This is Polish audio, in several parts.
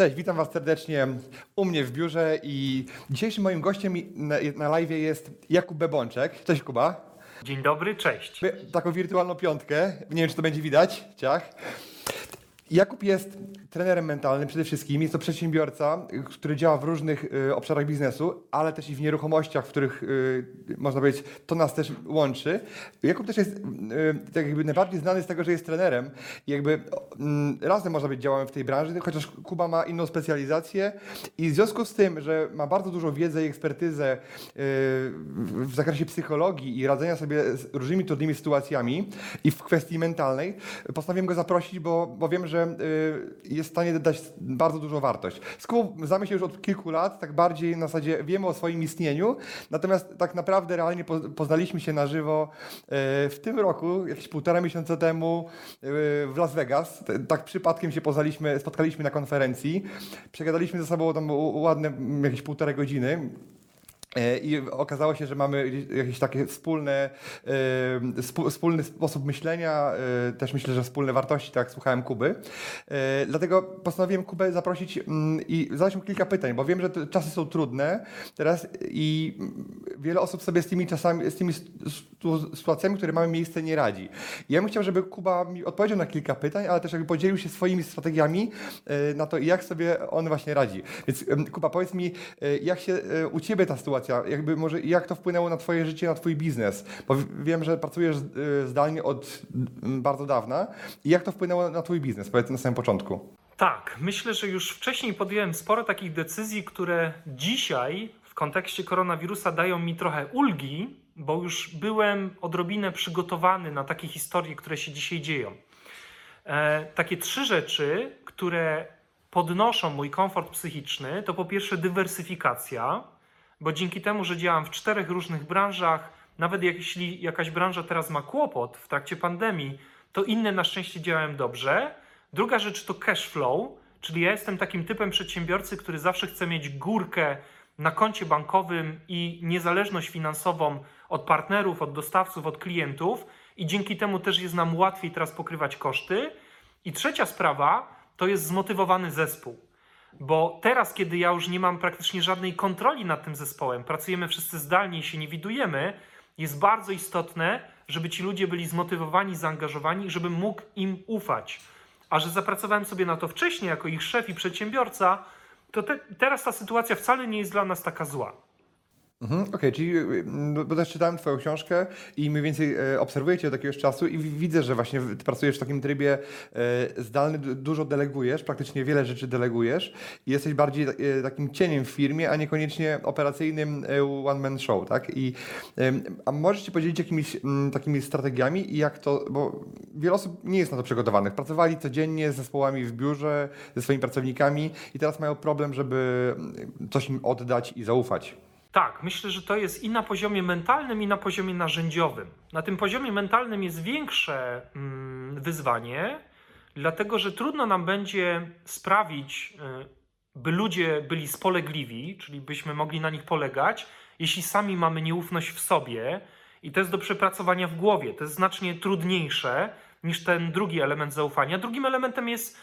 Cześć, witam Was serdecznie u mnie w biurze i dzisiejszym moim gościem na, na live jest Jakub Bebączek. Cześć Kuba. Dzień dobry, cześć. Taką wirtualną piątkę, nie wiem czy to będzie widać, ciach. Jakub jest trenerem mentalnym przede wszystkim. Jest to przedsiębiorca, który działa w różnych y, obszarach biznesu, ale też i w nieruchomościach, w których y, można powiedzieć, to nas też łączy. Jakub też jest y, tak jakby najbardziej znany z tego, że jest trenerem i jakby y, razem można być działamy w tej branży, chociaż Kuba ma inną specjalizację i w związku z tym, że ma bardzo dużą wiedzę i ekspertyzę w zakresie psychologii i radzenia sobie z różnymi trudnymi sytuacjami i w kwestii mentalnej, postanowiłem go zaprosić, bo, bo wiem, że y, jest w stanie dać bardzo dużą wartość. Kubą znamy się już od kilku lat, tak bardziej na zasadzie wiemy o swoim istnieniu, natomiast tak naprawdę realnie po, poznaliśmy się na żywo y, w tym roku, jakieś półtora miesiąca temu y, w Las Vegas. Tak przypadkiem się poznaliśmy, spotkaliśmy na konferencji, przegadaliśmy ze sobą tam ładne jakieś półtorej godziny. E, I okazało się, że mamy jakieś takie wspólne, e, wspólny sposób myślenia, e, też myślę, że wspólne wartości, tak jak słuchałem Kuby. Dlatego postanowiłem Kubę zaprosić mm, i zadać mu kilka pytań, bo wiem, że czasy są trudne teraz i wiele osób sobie z tymi czasami, z tymi sytuacjami, które mamy miejsce, nie radzi. Ja bym chciał, żeby Kuba mi odpowiedział na kilka pytań, ale też jakby podzielił się swoimi strategiami na to, jak sobie on właśnie radzi. Więc Kuba, powiedz mi, jak się u Ciebie ta sytuacja, jakby może jak to wpłynęło na Twoje życie, na Twój biznes? Bo wiem, że pracujesz e, zdalnie od bardzo dawna. I jak to wpłynęło na Twój biznes? Powiedz na samym początku. Tak, myślę, że już wcześniej podjąłem sporo takich decyzji, które dzisiaj w kontekście koronawirusa dają mi trochę ulgi, bo już byłem odrobinę przygotowany na takie historie, które się dzisiaj dzieją. E, takie trzy rzeczy, które podnoszą mój komfort psychiczny, to po pierwsze dywersyfikacja, bo dzięki temu, że działam w czterech różnych branżach, nawet jeśli jakaś branża teraz ma kłopot w trakcie pandemii, to inne na szczęście działają dobrze. Druga rzecz to cash flow, czyli ja jestem takim typem przedsiębiorcy, który zawsze chce mieć górkę na koncie bankowym i niezależność finansową od partnerów, od dostawców, od klientów i dzięki temu też jest nam łatwiej teraz pokrywać koszty. I trzecia sprawa to jest zmotywowany zespół. Bo teraz, kiedy ja już nie mam praktycznie żadnej kontroli nad tym zespołem, pracujemy wszyscy zdalnie i się nie widujemy, jest bardzo istotne, żeby ci ludzie byli zmotywowani, zaangażowani i żebym mógł im ufać. A że zapracowałem sobie na to wcześniej jako ich szef i przedsiębiorca, to te, teraz ta sytuacja wcale nie jest dla nas taka zła. Mhm, Okej, czyli y, no, bo też czytałem Twoją książkę i mniej więcej e, obserwuję Cię od jakiegoś czasu i wi- widzę, że właśnie Ty pracujesz w takim trybie e, zdalny, du- dużo delegujesz, praktycznie wiele rzeczy delegujesz i jesteś bardziej e, takim cieniem w firmie, a niekoniecznie operacyjnym e, one-man show, tak? I, a możesz Ci podzielić jakimiś mm, takimi strategiami i jak to, bo wiele osób nie jest na to przygotowanych. Pracowali codziennie z zespołami w biurze, ze swoimi pracownikami i teraz mają problem, żeby coś im oddać i zaufać. Tak, myślę, że to jest i na poziomie mentalnym, i na poziomie narzędziowym. Na tym poziomie mentalnym jest większe mm, wyzwanie, dlatego że trudno nam będzie sprawić, y, by ludzie byli spolegliwi, czyli byśmy mogli na nich polegać, jeśli sami mamy nieufność w sobie. I to jest do przepracowania w głowie. To jest znacznie trudniejsze niż ten drugi element zaufania. Drugim elementem jest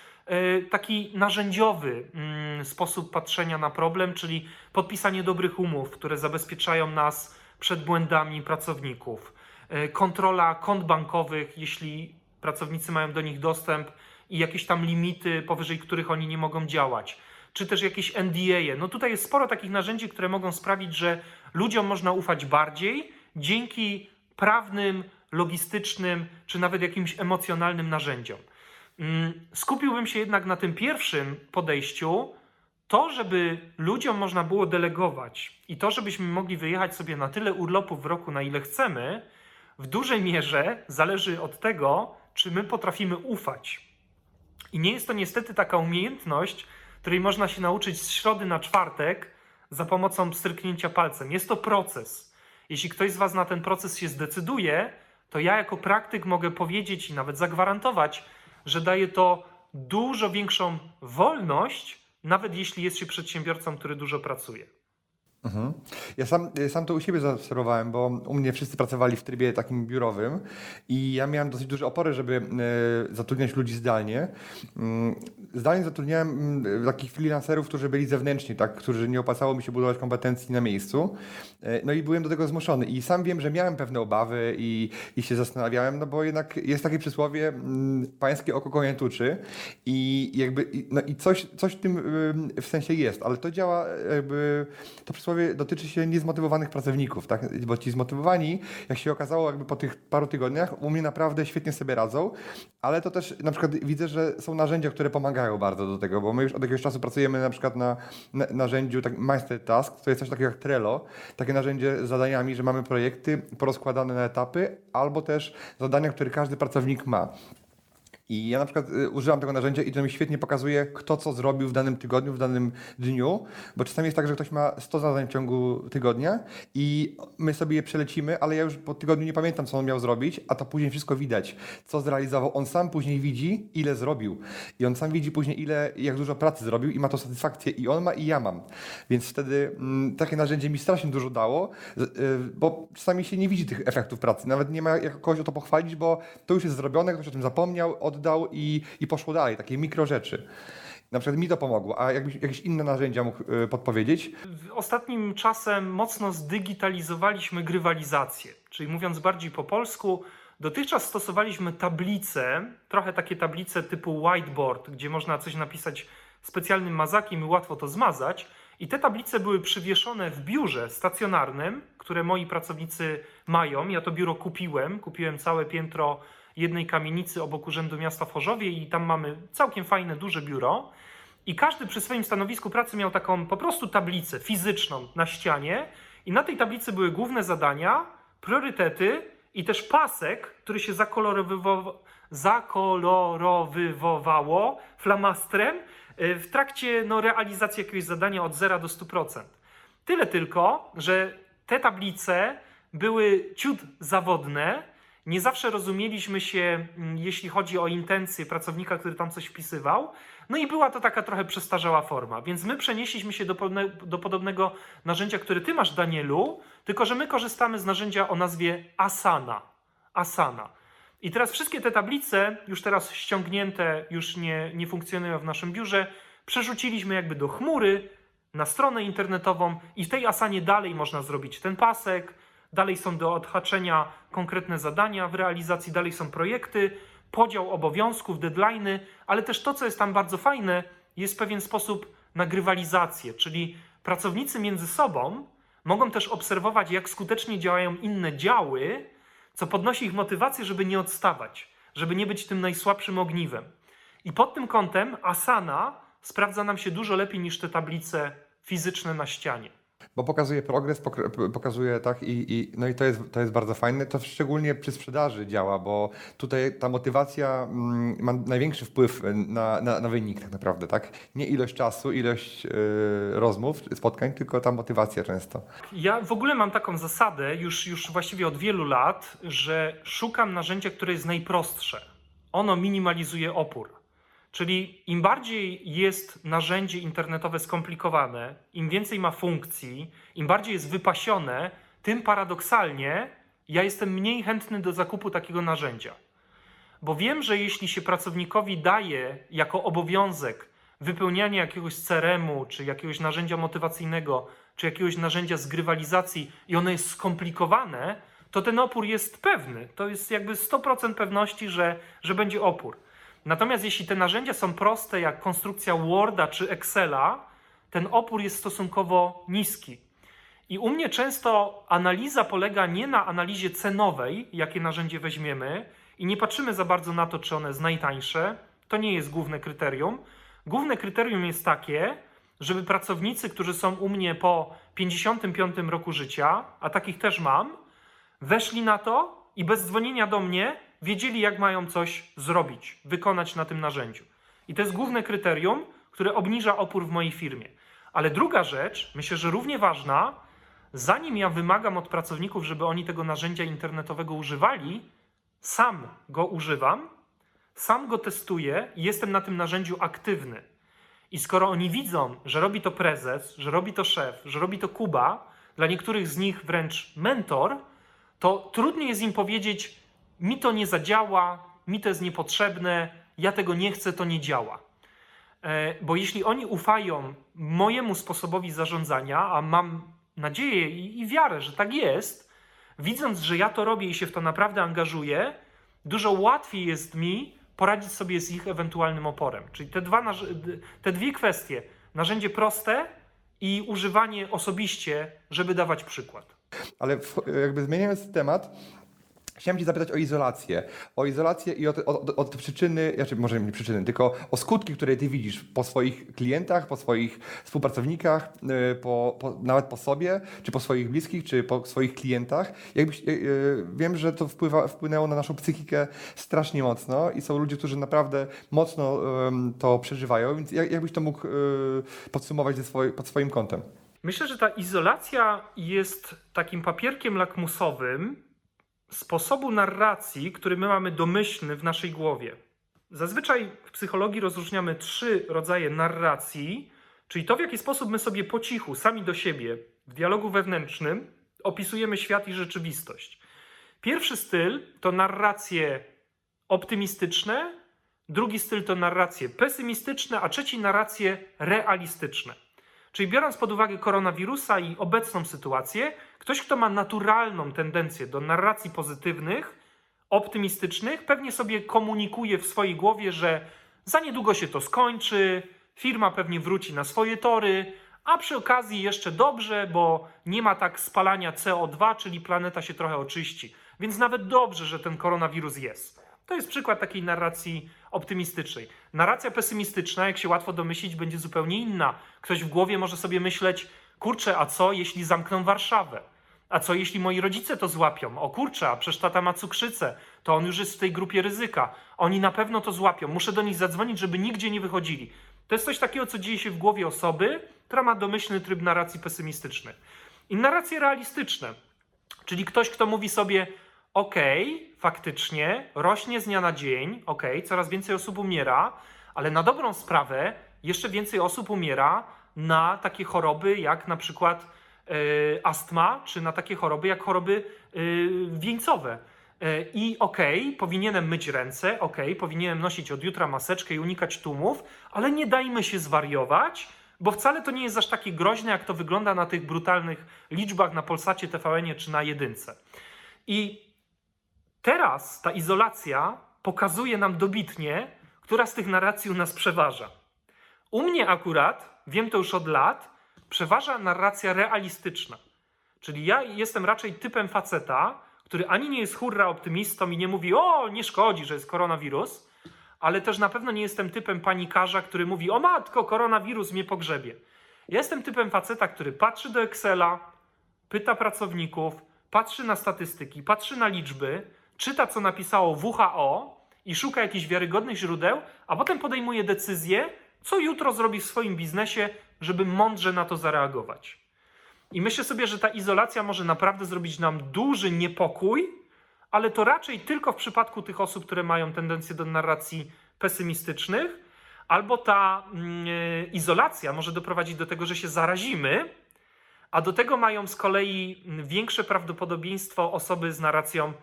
taki narzędziowy mm, sposób patrzenia na problem, czyli podpisanie dobrych umów, które zabezpieczają nas przed błędami pracowników, E, kontrola kont bankowych, jeśli pracownicy mają do nich dostęp i jakieś tam limity, powyżej których oni nie mogą działać, czy też jakieś NDA. No tutaj jest sporo takich narzędzi, które mogą sprawić, że ludziom można ufać bardziej dzięki prawnym, logistycznym, czy nawet jakimś emocjonalnym narzędziom. Mm, Skupiłbym się jednak na tym pierwszym podejściu, to, żeby ludziom można było delegować i to, żebyśmy mogli wyjechać sobie na tyle urlopów w roku, na ile chcemy, w dużej mierze zależy od tego, czy my potrafimy ufać. I nie jest to niestety taka umiejętność, której można się nauczyć z środy na czwartek za pomocą stryknięcia palcem. Jest to proces. Jeśli ktoś z Was na ten proces się zdecyduje, to ja jako praktyk mogę powiedzieć i nawet zagwarantować, że daje to dużo większą wolność, nawet jeśli jest się przedsiębiorcą, który dużo pracuje. Mhm. Ja sam, sam to u siebie zaobserwowałem, bo u mnie wszyscy pracowali w trybie takim biurowym i ja miałem dosyć duże opory, żeby e, zatrudniać ludzi zdalnie. Mm, Zdalnie zatrudniałem mm, takich freelancerów, którzy byli zewnętrzni, tak, którzy nie opłacało mi się budować kompetencji na miejscu. E, No i byłem do tego zmuszony i sam wiem, że miałem pewne obawy i, i się zastanawiałem, no bo jednak jest takie przysłowie mm, pańskie oko konie tuczy i jakby, no i coś, coś w tym ym, w sensie jest, ale to działa jakby, to przysłowie dotyczy się niezmotywowanych pracowników, tak? Bo ci zmotywowani, jak się okazało jakby po tych paru tygodniach, u mnie naprawdę świetnie sobie radzą, ale to też na przykład widzę, że są narzędzia, które pomagają bardzo do tego, bo my już od jakiegoś czasu pracujemy na przykład na, na narzędziu tak, Master Task, to jest coś takiego jak Trello, takie narzędzie z zadaniami, że mamy projekty porozkładane na etapy, albo też zadania, które każdy pracownik ma. I ja na przykład y, używam tego narzędzia i to mi świetnie pokazuje, kto co zrobił w danym tygodniu, w danym dniu, bo czasami jest tak, że ktoś ma 100 zadań w ciągu tygodnia i my sobie je przelecimy, ale ja już po tygodniu nie pamiętam, co on miał zrobić, a to później wszystko widać, co zrealizował. On sam później widzi, ile zrobił. I on sam widzi później, ile, jak dużo pracy zrobił i ma to satysfakcję i on ma i ja mam. Więc wtedy mm, takie narzędzie mi strasznie dużo dało, y, bo czasami się nie widzi tych efektów pracy. Nawet nie ma jak kogoś o to pochwalić, bo to już jest zrobione, ktoś o tym zapomniał, oddał i, i poszło dalej. Takie mikro rzeczy. Na przykład mi to pomogło, a jakbyś jakieś inne narzędzia mógł y, podpowiedzieć? Ostatnim czasem mocno zdigitalizowaliśmy grywalizację, czyli mówiąc bardziej po polsku, dotychczas stosowaliśmy tablice, trochę takie tablice typu whiteboard, gdzie można coś napisać specjalnym mazakiem i łatwo to zmazać. I te tablice były przywieszone w biurze stacjonarnym, które moi pracownicy mają. Ja to biuro kupiłem, kupiłem całe piętro jednej kamienicy obok Urzędu Miasta w Chorzowie i tam mamy całkiem fajne, duże biuro. I każdy przy swoim stanowisku pracy miał taką po prostu tablicę fizyczną na ścianie, i na tej tablicy były główne zadania, priorytety i też pasek, który się zakolorowywo- zakolorowywowało flamastrem y, w trakcie no, realizacji jakiegoś zadania od 0 do 100%. Tyle tylko, że te tablice były ciut zawodne. Nie zawsze rozumieliśmy się, mm, jeśli chodzi o intencje pracownika, który tam coś wpisywał. No i była to taka trochę przestarzała forma. Więc my przenieśliśmy się do, do podobnego narzędzia, które ty masz, Danielu, tylko że my korzystamy z narzędzia o nazwie Asana. Asana. I teraz wszystkie te tablice, już teraz ściągnięte, już nie, nie funkcjonują w naszym biurze, przerzuciliśmy jakby do chmury, na stronę internetową i w tej Asanie dalej można zrobić ten pasek, dalej są do odhaczenia konkretne zadania w realizacji, dalej są projekty, podział obowiązków, deadlines, ale też to, co jest tam bardzo fajne, jest pewien sposób na grywalizację, czyli pracownicy między sobą mogą też obserwować, jak skutecznie działają inne działy, co podnosi ich motywację, żeby nie odstawać, żeby nie być tym najsłabszym ogniwem. I pod tym kątem Asana sprawdza nam się dużo lepiej niż te tablice fizyczne na ścianie. Bo pokazuje progres, pokazuje tak i, i no i to jest, to jest bardzo fajne. To szczególnie przy sprzedaży działa, bo tutaj ta motywacja mm, ma największy wpływ na, na, na wynik tak naprawdę, tak? Nie ilość czasu, ilość y, rozmów, spotkań, tylko ta motywacja często. Ja w ogóle mam taką zasadę już, już właściwie od wielu lat, że szukam narzędzia, które jest najprostsze. Ono minimalizuje opór. Czyli im bardziej jest narzędzie internetowe skomplikowane, im więcej ma funkcji, im bardziej jest wypasione, tym paradoksalnie ja jestem mniej chętny do zakupu takiego narzędzia. Bo wiem, że jeśli się pracownikowi daje jako obowiązek wypełnianie jakiegoś CRM-u, czy jakiegoś narzędzia motywacyjnego, czy jakiegoś narzędzia zgrywalizacji i ono jest skomplikowane, to ten opór jest pewny. To jest jakby 100% pewności, że, że będzie opór. Natomiast jeśli te narzędzia są proste, jak konstrukcja Worda czy Excela, ten opór jest stosunkowo niski. I u mnie często analiza polega nie na analizie cenowej, jakie narzędzie weźmiemy, i nie patrzymy za bardzo na to, czy one jest najtańsze. To nie jest główne kryterium. Główne kryterium jest takie, żeby pracownicy, którzy są u mnie po 55 roku życia, a takich też mam, weszli na to i bez dzwonienia do mnie wiedzieli, jak mają coś zrobić, wykonać na tym narzędziu. I to jest główne kryterium, które obniża opór w mojej firmie. Ale druga rzecz, myślę, że równie ważna, zanim ja wymagam od pracowników, żeby oni tego narzędzia internetowego używali, sam go używam, sam go testuję i jestem na tym narzędziu aktywny. I skoro oni widzą, że robi to prezes, że robi to szef, że robi to Kuba, dla niektórych z nich wręcz mentor, to trudniej jest im powiedzieć: mi to nie zadziała, mi to jest niepotrzebne, ja tego nie chcę, to nie działa. E, Bo jeśli oni ufają mojemu sposobowi zarządzania, a mam nadzieję i, wiarę, że tak jest, widząc, że ja to robię i się w to naprawdę angażuję, dużo łatwiej jest mi poradzić sobie z ich ewentualnym oporem. Czyli te, dwa, te dwie kwestie, narzędzie proste i używanie osobiście, żeby dawać przykład. Ale jakby zmieniając temat, chciałem Cię zapytać o izolację. O izolację i o te, przyczyny, znaczy może nie przyczyny, tylko o skutki, które Ty widzisz po swoich klientach, po swoich współpracownikach, yy, po, po, nawet po sobie, czy po swoich bliskich, czy po swoich klientach. Jakbyś, yy, yy, wiem, że to wpływa, wpłynęło na naszą psychikę strasznie mocno i są ludzie, którzy naprawdę mocno ym, to przeżywają, więc jak, jakbyś to mógł yy, podsumować swoj, pod swoim kątem? Myślę, że ta izolacja jest takim papierkiem lakmusowym sposobu narracji, który my mamy domyślny w naszej głowie. Zazwyczaj w psychologii rozróżniamy trzy rodzaje narracji, czyli to, w jaki sposób my sobie po cichu, sami do siebie, w dialogu wewnętrznym opisujemy świat i rzeczywistość. Pierwszy styl to narracje optymistyczne, drugi styl to narracje pesymistyczne, a trzeci narracje realistyczne. Czyli biorąc pod uwagę koronawirusa i obecną sytuację, ktoś, kto ma naturalną tendencję do narracji pozytywnych, optymistycznych, pewnie sobie komunikuje w swojej głowie, że za niedługo się to skończy, firma pewnie wróci na swoje tory, a przy okazji jeszcze dobrze, bo nie ma tak spalania CO2, czyli planeta się trochę oczyści. Więc nawet dobrze, że ten koronawirus jest. To jest przykład takiej narracji optymistycznej. Narracja pesymistyczna, jak się łatwo domyślić, będzie zupełnie inna. Ktoś w głowie może sobie myśleć, kurczę, a co jeśli zamkną Warszawę? A co jeśli moi rodzice to złapią? O kurczę, a przecież tata ma cukrzycę, to on już jest w tej grupie ryzyka. Oni na pewno to złapią. Muszę do nich zadzwonić, żeby nigdzie nie wychodzili. To jest coś takiego, co dzieje się w głowie osoby, która ma domyślny tryb narracji pesymistycznej. I narracje realistyczne, czyli ktoś, kto mówi sobie, okej, faktycznie rośnie z dnia na dzień, okej, coraz więcej osób umiera, ale na dobrą sprawę jeszcze więcej osób umiera na takie choroby jak na przykład e, astma, czy na takie choroby jak choroby e, wieńcowe. E, I okej, powinienem myć ręce, okej, powinienem nosić od jutra maseczkę i unikać tłumów, ale nie dajmy się zwariować, bo wcale to nie jest aż takie groźne, jak to wygląda na tych brutalnych liczbach na Polsacie, TVN czy na jedynce. I teraz ta izolacja pokazuje nam dobitnie, która z tych narracji u nas przeważa. U mnie akurat, wiem to już od lat, przeważa narracja realistyczna. Czyli ja jestem raczej typem faceta, który ani nie jest hurra optymistą i nie mówi, o, nie szkodzi, że jest koronawirus, ale też na pewno nie jestem typem panikarza, który mówi, o matko, koronawirus mnie pogrzebie. Ja jestem typem faceta, który patrzy do Excela, pyta pracowników, patrzy na statystyki, patrzy na liczby, czyta, co napisało WHO i szuka jakichś wiarygodnych źródeł, a potem podejmuje decyzję, co jutro zrobi w swoim biznesie, żeby mądrze na to zareagować. I myślę sobie, że ta izolacja może naprawdę zrobić nam duży niepokój, ale to raczej tylko w przypadku tych osób, które mają tendencję do narracji pesymistycznych, albo ta e, izolacja może doprowadzić do tego, że się zarazimy, a do tego mają z kolei mm, większe prawdopodobieństwo osoby z narracją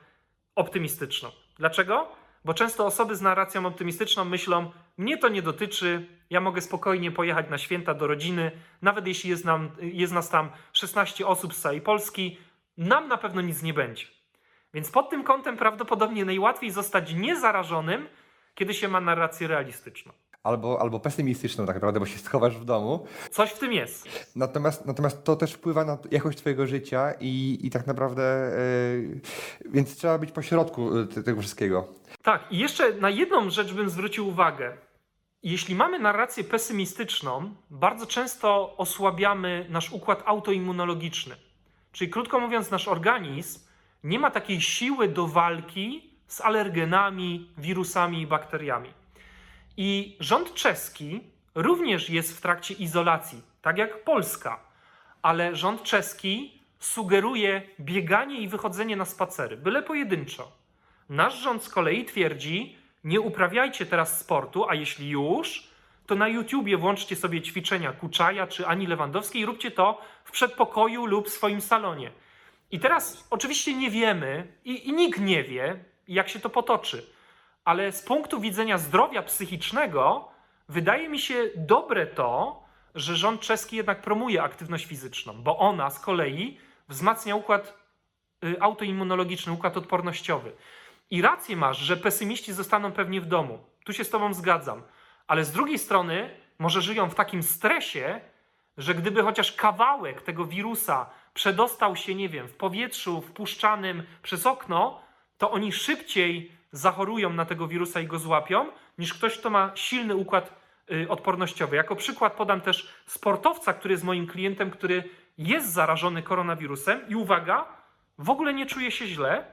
optymistyczną. Dlaczego? Bo często osoby z narracją optymistyczną myślą, mnie to nie dotyczy, ja mogę spokojnie pojechać na święta do rodziny, nawet jeśli jest, nam, jest nas tam 16 osób z całej Polski, nam na pewno nic nie będzie. Więc pod tym kątem prawdopodobnie najłatwiej zostać niezarażonym, kiedy się ma narrację realistyczną. Albo, albo pesymistyczną tak naprawdę, bo się schowasz w domu. Coś w tym jest. Natomiast, natomiast to też wpływa na jakość Twojego życia i, i tak naprawdę, yy, więc trzeba być pośrodku te- tego wszystkiego. Tak, i jeszcze na jedną rzecz bym zwrócił uwagę. Jeśli mamy narrację pesymistyczną, bardzo często osłabiamy nasz układ autoimmunologiczny. Czyli krótko mówiąc, nasz organizm nie ma takiej siły do walki z alergenami, wirusami i bakteriami. I rząd czeski również jest w trakcie izolacji, tak jak Polska, ale rząd czeski sugeruje bieganie i wychodzenie na spacery, byle pojedynczo. Nasz rząd z kolei twierdzi, nie uprawiajcie teraz sportu, a jeśli już, to na YouTubie włączcie sobie ćwiczenia Kuczaja czy Ani Lewandowskiej i róbcie to w przedpokoju lub swoim salonie. I teraz oczywiście nie wiemy i, i nikt nie wie, jak się to potoczy, ale z punktu widzenia zdrowia psychicznego wydaje mi się dobre to, że rząd czeski jednak promuje aktywność fizyczną, bo ona z kolei wzmacnia układ y, autoimmunologiczny, układ odpornościowy. I rację masz, że pesymiści zostaną pewnie w domu. Tu się z Tobą zgadzam. Ale z drugiej strony, może żyją w takim stresie, że gdyby chociaż kawałek tego wirusa przedostał się, nie wiem, w powietrzu wpuszczanym przez okno, to oni szybciej zachorują na tego wirusa i go złapią, niż ktoś, kto ma silny układ y, odpornościowy. Jako przykład podam też sportowca, który jest moim klientem, który jest zarażony koronawirusem i uwaga, w ogóle nie czuje się źle,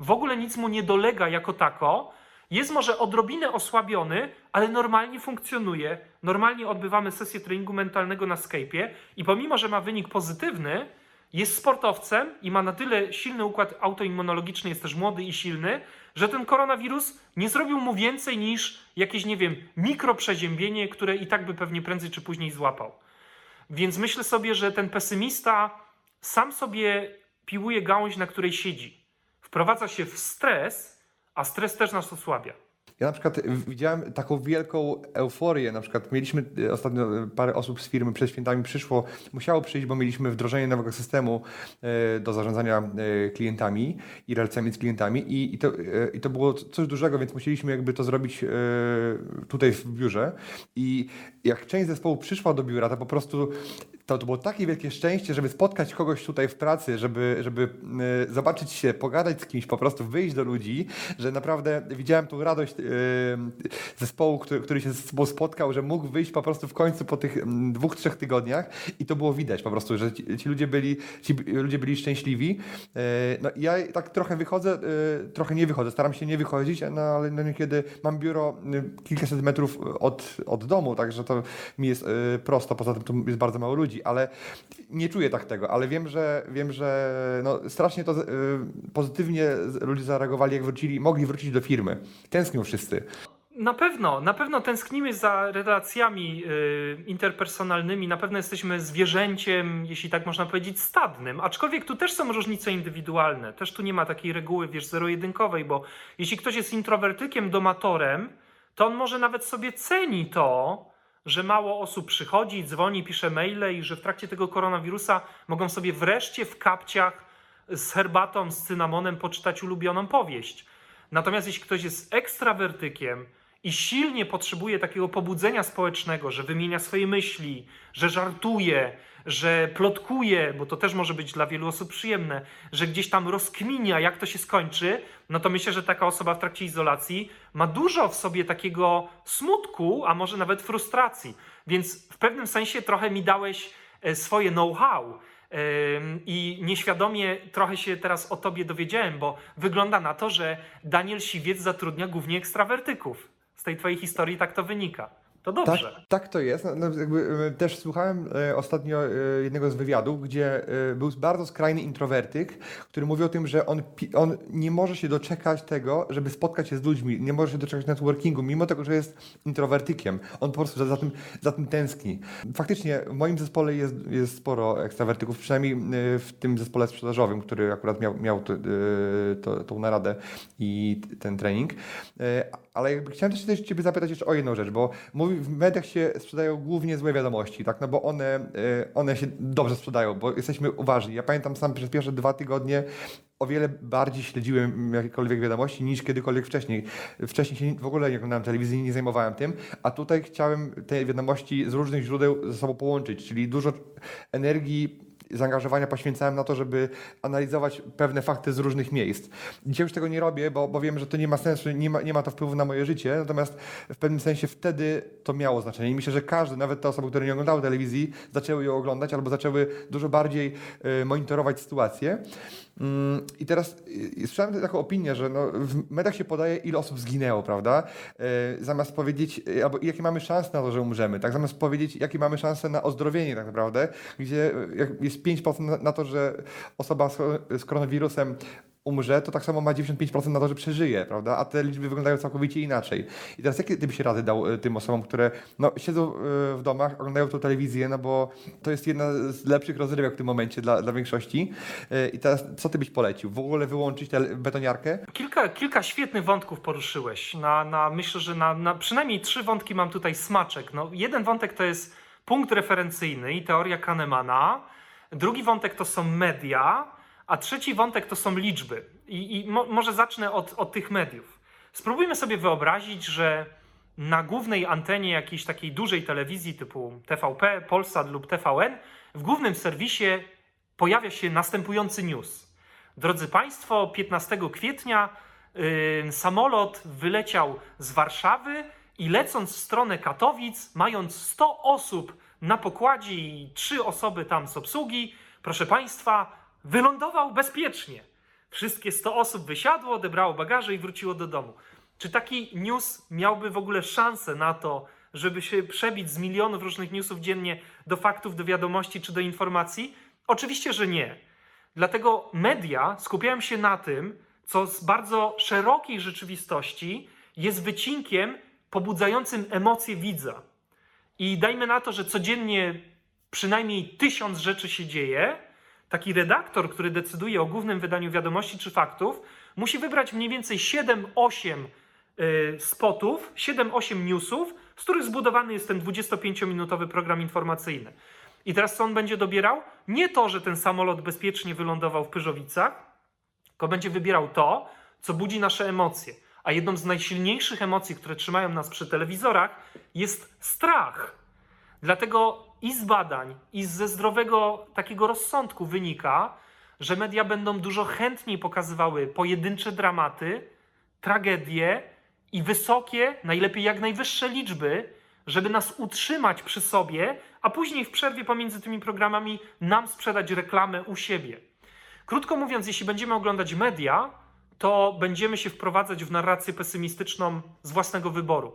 w ogóle nic mu nie dolega jako tako. Jest może odrobinę osłabiony, ale normalnie funkcjonuje. Normalnie odbywamy sesję treningu mentalnego na Skype'ie i pomimo, że ma wynik pozytywny, jest sportowcem i ma na tyle silny układ autoimmunologiczny, jest też młody i silny, że ten koronawirus nie zrobił mu więcej niż jakieś, nie wiem, mikroprzeziębienie, które i tak by pewnie prędzej czy później złapał. Więc myślę sobie, że ten pesymista sam sobie piłuje gałąź, na której siedzi. Wprowadza się w stres, a stres też nas osłabia. Ja na przykład widziałem taką wielką euforię. Na przykład mieliśmy e, ostatnio e, parę osób z firmy przed świętami przyszło, musiało przyjść, bo mieliśmy wdrożenie nowego systemu e, do zarządzania klientami i relacjami z klientami i, to, i to było coś dużego, więc musieliśmy jakby to zrobić tutaj w biurze. I jak część zespołu przyszła do biura, to po prostu to, to było takie wielkie szczęście, żeby spotkać kogoś tutaj w pracy, żeby, żeby e, zobaczyć się, pogadać z kimś, po prostu wyjść do ludzi, że naprawdę widziałem tą radość e, zespołu, który, który się z sobą spotkał, że mógł wyjść po prostu w końcu po tych dwóch, trzech tygodniach i to było widać po prostu, że ci, ci ludzie byli, ci ludzie byli szczęśliwi. E, No ja tak trochę wychodzę, trochę nie wychodzę, staram się nie wychodzić, no ale no niekiedy mam biuro kilkaset metrów od, od domu, także to mi jest prosto, poza tym tu jest bardzo mało ludzi, ale nie czuję tak tego, ale wiem, że wiem, że no, strasznie to e, pozytywnie ludzie zareagowali, jak wrócili, mogli wrócić do firmy. Tęsknią wszyscy. Na pewno, na pewno tęsknimy za relacjami y, interpersonalnymi, na pewno jesteśmy zwierzęciem, jeśli tak można powiedzieć, stadnym, aczkolwiek tu też są różnice indywidualne, też tu nie ma takiej reguły, wiesz, zero-jedynkowej, bo jeśli ktoś jest introwertykiem, domatorem, to on może nawet sobie ceni to, że mało osób przychodzi, dzwoni, pisze maile i że w trakcie tego koronawirusa mogą sobie wreszcie w kapciach z herbatą, z cynamonem poczytać ulubioną powieść. Natomiast jeśli ktoś jest ekstrawertykiem i silnie potrzebuje takiego pobudzenia społecznego, że wymienia swoje myśli, że żartuje, że plotkuje, bo to też może być dla wielu osób przyjemne, że gdzieś tam rozkminia, jak to się skończy, no to myślę, że taka osoba w trakcie izolacji ma dużo w sobie takiego smutku, a może nawet frustracji. Więc w pewnym sensie trochę mi dałeś e, swoje know-how. I nieświadomie trochę się teraz o tobie dowiedziałem, bo wygląda na to, że Daniel Siwiec zatrudnia głównie ekstrawertyków. Z tej twojej historii tak to wynika. To Tak, dobrze. tak to jest. No, no, jakby, e, też słuchałem e, ostatnio e, jednego z wywiadów, gdzie był bardzo skrajny introwertyk, który mówił o tym, że on, on nie może się doczekać tego, żeby spotkać się z ludźmi, nie może się doczekać networkingu, mimo tego, że jest introwertykiem. On po prostu za, za, tym, za tym tęskni. Faktycznie w moim zespole jest, jest sporo ekstrawertyków, przynajmniej w tym zespole sprzedażowym, który akurat miał, miał to, to, tą naradę i ten trening. Ale jakby chciałem też się Ciebie zapytać jeszcze o jedną rzecz, bo mówi, w mediach się sprzedają głównie złe wiadomości, tak? No bo one, e, one się dobrze sprzedają, bo jesteśmy uważni. Ja pamiętam sam przez pierwsze dwa tygodnie o wiele bardziej śledziłem jakiekolwiek wiadomości niż kiedykolwiek wcześniej. Wcześniej się w ogóle nie oglądałem telewizji, nie zajmowałem tym, a tutaj chciałem te wiadomości z różnych źródeł ze sobą połączyć, czyli dużo energii zaangażowania poświęcałem na to, żeby analizować pewne fakty z różnych miejsc. Dzisiaj już tego nie robię, bo, bo wiem, że to nie ma sensu, nie ma, nie ma to wpływu na moje życie, natomiast w pewnym sensie wtedy to miało znaczenie. I myślę, że każdy, nawet te osoby, które nie oglądały telewizji, zaczęły ją oglądać albo zaczęły dużo bardziej y, monitorować sytuację. Mm, I teraz y, słyszałem taką opinię, że no, w mediach się podaje, ile osób zginęło, prawda? Y, Zamiast powiedzieć, y, albo jakie mamy szanse na to, że umrzemy, tak? Zamiast powiedzieć, jakie mamy szanse na ozdrowienie tak naprawdę, gdzie y, jest 5% na- to, że osoba z koronawirusem umrze, to tak samo ma 95% na to, że przeżyje, prawda? A te liczby wyglądają całkowicie inaczej. I teraz jakie ty byś rady dał y, tym osobom, które no, siedzą y, w domach, oglądają tą telewizję, no bo to jest jedna z lepszych rozrywek w tym momencie dla, dla większości. Y, I teraz co ty byś polecił? W ogóle wyłączyć tę betoniarkę? Kilka, kilka świetnych wątków poruszyłeś. Na, na, myślę, że na, na przynajmniej trzy wątki mam tutaj smaczek. No, jeden wątek to jest punkt referencyjny i teoria Kahnemana. Drugi wątek to są media, a trzeci wątek to są liczby. I, i mo, może zacznę od, od tych mediów. Spróbujmy sobie wyobrazić, że na głównej antenie jakiejś takiej dużej telewizji typu TVP, Polsat lub TVN w głównym serwisie pojawia się następujący news. Drodzy Państwo, 15 kwietnia yy, samolot wyleciał z Warszawy i lecąc w stronę Katowic, mając 100 osób na pokładzie i 3 osoby tam z obsługi, proszę Państwa, wylądował bezpiecznie. Wszystkie 100 osób wysiadło, odebrało bagaże i wróciło do domu. Czy taki news miałby w ogóle szansę na to, żeby się przebić z milionów różnych newsów dziennie do faktów, do wiadomości czy do informacji? Oczywiście, że nie. Dlatego media skupiają się na tym, co z bardzo szerokiej rzeczywistości jest wycinkiem pobudzającym emocje widza. I dajmy na to, że codziennie przynajmniej tysiąc rzeczy się dzieje. Taki redaktor, który decyduje o głównym wydaniu wiadomości czy faktów, musi wybrać mniej więcej 7-8 y, spotów, 7-8 newsów, z których zbudowany jest ten 25-minutowy program informacyjny. I teraz co on będzie dobierał? Nie to, że ten samolot bezpiecznie wylądował w Pyrzowicach, tylko będzie wybierał to, co budzi nasze emocje. A jedną z najsilniejszych emocji, które trzymają nas przy telewizorach, jest strach. Dlatego i z badań, i ze zdrowego takiego rozsądku wynika, że media będą dużo chętniej pokazywały pojedyncze dramaty, tragedie i wysokie, najlepiej jak najwyższe liczby, żeby nas utrzymać przy sobie, a później w przerwie pomiędzy tymi programami nam sprzedać reklamę u siebie. Krótko mówiąc, jeśli będziemy oglądać media, to będziemy się wprowadzać w narrację pesymistyczną z własnego wyboru.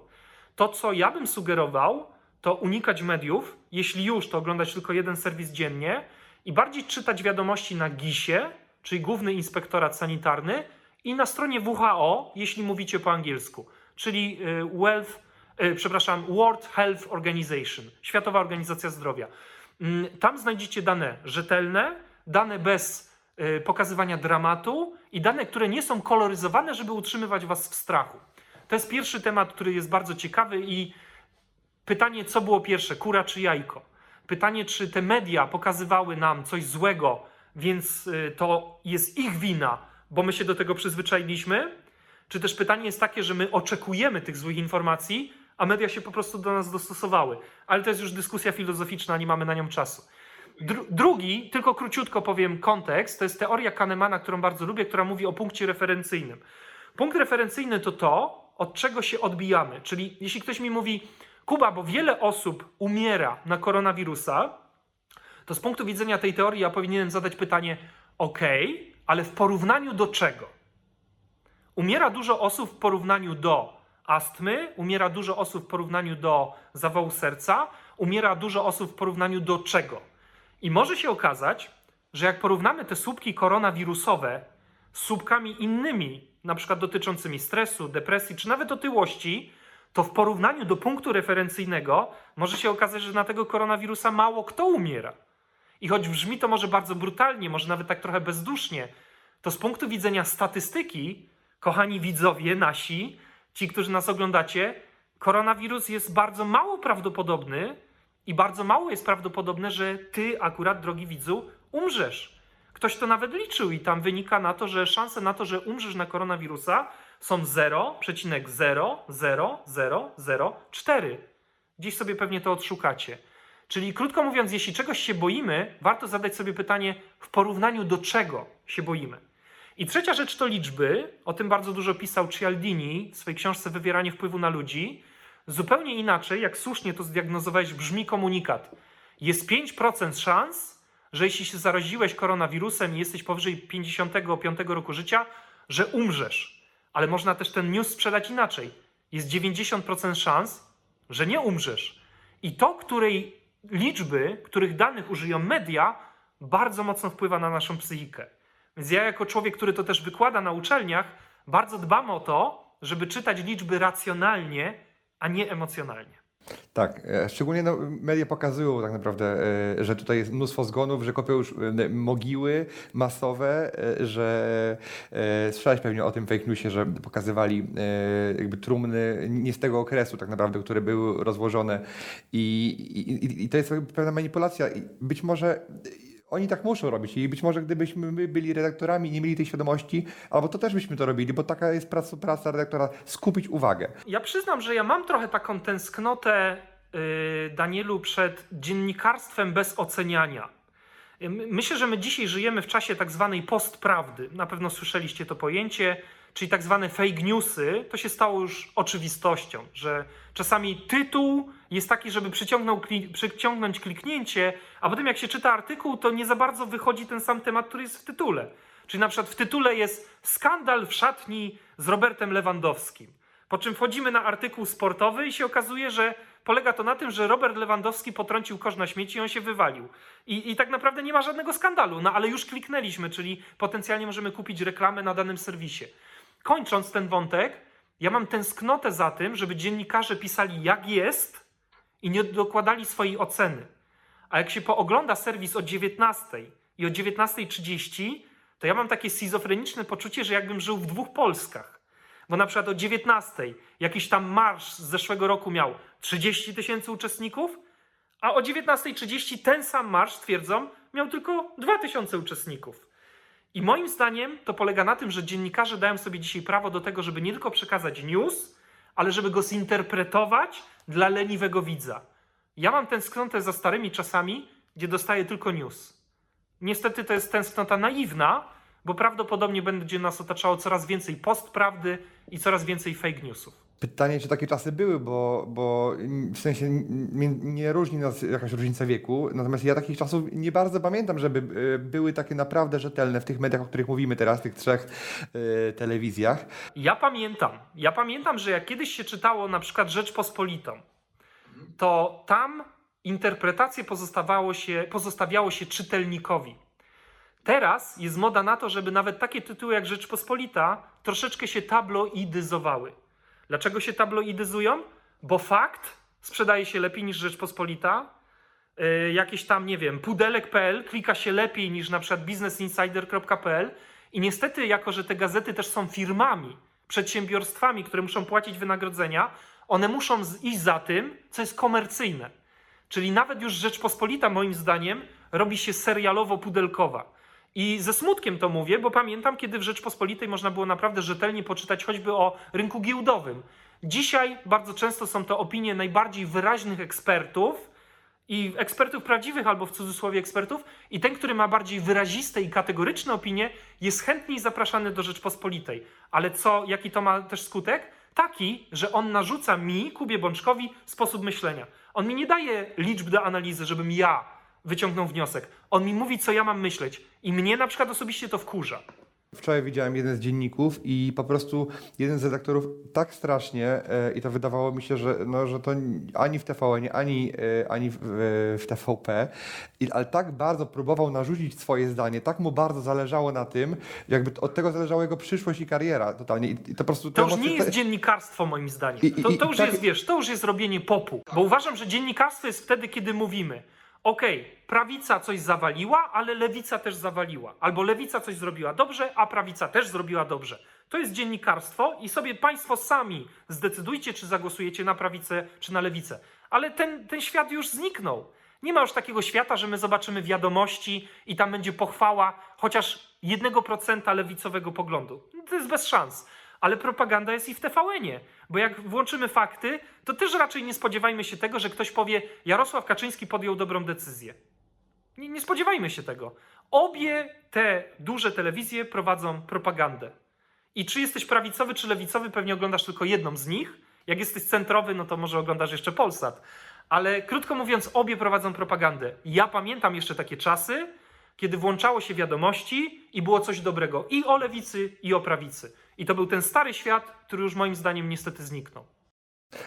To, co ja bym sugerował, to unikać mediów, jeśli już, to oglądać tylko jeden serwis dziennie i bardziej czytać wiadomości na GIS-ie, czyli Główny Inspektorat Sanitarny, i na stronie WHO, jeśli mówicie po angielsku, czyli y, Wealth, y, przepraszam, World Health Organization, Światowa Organizacja Zdrowia. Mm, Tam znajdziecie dane rzetelne, dane bez y, pokazywania dramatu i dane, które nie są koloryzowane, żeby utrzymywać was w strachu. To jest pierwszy temat, który jest bardzo ciekawy i pytanie, co było pierwsze, kura czy jajko? Pytanie, czy te media pokazywały nam coś złego, więc y, to jest ich wina, bo my się do tego przyzwyczailiśmy? Czy też pytanie jest takie, że my oczekujemy tych złych informacji, a media się po prostu do nas dostosowały? Ale to jest już dyskusja filozoficzna, nie mamy na nią czasu. Dru- drugi, tylko króciutko powiem kontekst, to jest teoria Kahnemana, którą bardzo lubię, która mówi o punkcie referencyjnym. Punkt referencyjny to to, od czego się odbijamy. Czyli jeśli ktoś mi mówi, Kuba, bo wiele osób umiera na koronawirusa, to z punktu widzenia tej teorii ja powinienem zadać pytanie, ok, ale w porównaniu do czego? Umiera dużo osób w porównaniu do astmy, umiera dużo osób w porównaniu do zawału serca, umiera dużo osób w porównaniu do czego? I może się okazać, że jak porównamy te słupki koronawirusowe z słupkami innymi, na przykład dotyczącymi stresu, depresji czy nawet otyłości, to w porównaniu do punktu referencyjnego może się okazać, że na tego koronawirusa mało kto umiera. I choć brzmi to może bardzo brutalnie, może nawet tak trochę bezdusznie, to z punktu widzenia statystyki, kochani widzowie nasi, ci, którzy nas oglądacie, koronawirus jest bardzo mało prawdopodobny i bardzo mało jest prawdopodobne, że ty akurat, drogi widzu, umrzesz. Ktoś to nawet liczył i tam wynika na to, że szanse na to, że umrzesz na koronawirusa są 0,00004. Gdzieś sobie pewnie to odszukacie. Czyli krótko mówiąc, jeśli czegoś się boimy, warto zadać sobie pytanie, w porównaniu do czego się boimy. I trzecia rzecz to liczby. O tym bardzo dużo pisał Cialdini w swojej książce Wywieranie wpływu na ludzi. Zupełnie inaczej, jak słusznie to zdiagnozowałeś, brzmi komunikat. Jest 5% szans, że jeśli się zaraziłeś koronawirusem i jesteś powyżej 55 roku życia, że umrzesz. Ale można też ten news sprzedać inaczej. Jest 90% szans, że nie umrzesz. I to, której liczby, których danych użyją media, bardzo mocno wpływa na naszą psychikę. Więc ja, jako człowiek, który to też wykłada na uczelniach, bardzo dbam o to, żeby czytać liczby racjonalnie, a nie emocjonalnie. Tak, e, szczególnie no, media pokazują tak naprawdę, e, że tutaj jest mnóstwo zgonów, że kopią już e, mogiły masowe, że słyszałeś pewnie o tym fake newsie, że pokazywali jakby trumny nie z tego okresu tak naprawdę, które były rozłożone. I, i, i to jest pewna manipulacja. Być może oni tak muszą robić i być może gdybyśmy my byli redaktorami nie mieli tej świadomości, albo to też byśmy to robili, bo taka jest praca, praca redaktora, skupić uwagę. Ja przyznam, że ja mam trochę taką tęsknotę, yy, Danielu, przed dziennikarstwem bez oceniania. My- Myślę, że my dzisiaj żyjemy w czasie tak zwanej postprawdy. Na pewno słyszeliście to pojęcie, czyli tak zwane fake newsy. To się stało już oczywistością, że czasami tytuł jest taki, żeby kli, przyciągnąć kliknięcie, a potem jak się czyta artykuł, to nie za bardzo wychodzi ten sam temat, który jest w tytule. Czyli na przykład w tytule jest skandal w szatni z Robertem Lewandowskim. Po czym wchodzimy na artykuł sportowy i się okazuje, że polega to na tym, że Robert Lewandowski potrącił kosz na śmieci i on się wywalił. I, I tak naprawdę nie ma żadnego skandalu, no ale już kliknęliśmy, czyli potencjalnie możemy kupić reklamę na danym serwisie. Kończąc ten wątek, ja mam tęsknotę za tym, żeby dziennikarze pisali jak jest i nie dokładali swojej oceny. A jak się poogląda serwis o 19 i o 19.30, to ja mam takie schizofreniczne poczucie, że jakbym żył w dwóch Polskach. Bo na przykład o 19 jakiś tam marsz z zeszłego roku miał 30 tysięcy uczestników, a o 19.30 ten sam marsz, twierdzą, miał tylko 2 tysiące uczestników. I moim zdaniem to polega na tym, że dziennikarze dają sobie dzisiaj prawo do tego, żeby nie tylko przekazać news, ale żeby go zinterpretować dla leniwego widza. Ja mam tęsknotę za starymi czasami, gdzie dostaję tylko news. Niestety to jest tęsknota naiwna, bo prawdopodobnie będzie nas otaczało coraz więcej postprawdy i coraz więcej fake newsów. Pytanie, czy takie czasy były, bo, bo w sensie nie, nie różni nas jakaś różnica wieku, natomiast ja takich czasów nie bardzo pamiętam, żeby e, były takie naprawdę rzetelne w tych mediach, o których mówimy teraz, tych trzech e, telewizjach. Ja pamiętam, ja pamiętam, że jak kiedyś się czytało na przykład Rzeczpospolitą, to tam interpretację pozostawało się, pozostawiało się czytelnikowi. Teraz jest moda na to, żeby nawet takie tytuły jak Rzeczpospolita troszeczkę się tabloidyzowały. Dlaczego się tabloidyzują? Bo fakt sprzedaje się lepiej niż Rzeczpospolita. Yy, jakieś tam, nie wiem, pudelek.pl klika się lepiej niż na przykład businessinsider.pl i niestety, jako że te gazety też są firmami, przedsiębiorstwami, które muszą płacić wynagrodzenia, one muszą iść za tym, co jest komercyjne. Czyli nawet już Rzeczpospolita, moim zdaniem, robi się serialowo-pudelkowa. I ze smutkiem to mówię, bo pamiętam, kiedy w Rzeczpospolitej można było naprawdę rzetelnie poczytać choćby o rynku giełdowym. Dzisiaj bardzo często są to opinie najbardziej wyraźnych ekspertów i ekspertów prawdziwych albo w cudzysłowie ekspertów i ten, który ma bardziej wyraziste i kategoryczne opinie, jest chętniej zapraszany do Rzeczpospolitej. Ale co, jaki to ma też skutek? Taki, że on narzuca mi, Kubie Bączkowi, sposób myślenia. On mi nie daje liczb do analizy, żebym ja wyciągnął wniosek. On mi mówi, co ja mam myśleć. I mnie na przykład osobiście to wkurza. Wczoraj widziałem jeden z dzienników i po prostu jeden z redaktorów tak strasznie e, i to wydawało mi się, że, no, że to ani w TVN, ani, e, ani w, w TVP, i, ale tak bardzo próbował narzucić swoje zdanie, tak mu bardzo zależało na tym, jakby od tego zależała jego przyszłość i kariera totalnie. I, i to po prostu To już nie jest dziennikarstwo moim zdaniem. I- To, to już tak- jest, wiesz, to już jest robienie popu. Bo uważam, że dziennikarstwo jest wtedy, kiedy mówimy okej, prawica coś zawaliła, ale lewica też zawaliła. Albo lewica coś zrobiła dobrze, a prawica też zrobiła dobrze. To jest dziennikarstwo i sobie państwo sami zdecydujcie, czy zagłosujecie na prawicę, czy na lewicę. Ale ten, ten świat już zniknął. Nie ma już takiego świata, że my zobaczymy wiadomości i tam będzie pochwała chociaż 1% lewicowego poglądu. To jest bez szans. Ale propaganda jest i w TVN-ie. Bo jak włączymy fakty, to też raczej nie spodziewajmy się tego, że ktoś powie: Jarosław Kaczyński podjął dobrą decyzję. Nie, nie spodziewajmy się tego. Obie te duże telewizje prowadzą propagandę. I czy jesteś prawicowy, czy lewicowy, pewnie oglądasz tylko jedną z nich. Jak jesteś centrowy, no to może oglądasz jeszcze Polsat. Ale krótko mówiąc, obie prowadzą propagandę. Ja pamiętam jeszcze takie czasy, kiedy włączało się wiadomości i było coś dobrego i o lewicy, i o prawicy. I to był ten stary świat, który już moim zdaniem niestety zniknął.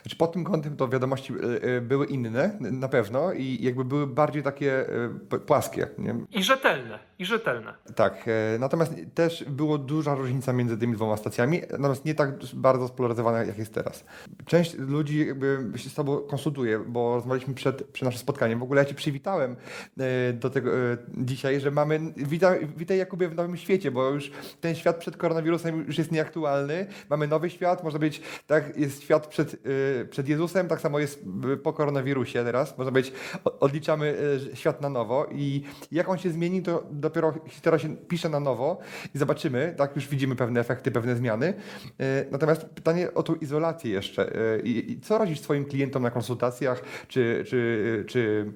Znaczy pod tym kątem to wiadomości y, y, były inne, na pewno, i jakby były bardziej takie p- płaskie. Nie? I rzetelne, i rzetelne. Tak, e, natomiast też było duża różnica między tymi dwoma stacjami, natomiast nie tak bardzo spolaryzowana jak jest teraz. Część ludzi jakby się z tobą konsultuje, bo rozmawialiśmy przed, przed naszym spotkaniem. W ogóle ja cię przywitałem e, do tego e, dzisiaj, że mamy, witaj, witaj Jakubie w nowym świecie, bo już ten świat przed koronawirusem już jest nieaktualny. Mamy nowy świat, może być, tak, jest świat przed, e, przed Jezusem, tak samo jest po koronawirusie teraz. Może być, odliczamy e, świat na nowo i jak on się zmieni, to dopiero historia się pisze na nowo i zobaczymy, tak już widzimy pewne efekty, pewne zmiany. E, Natomiast pytanie o tą izolację jeszcze. I co radzisz swoim klientom na konsultacjach, czy, czy, czy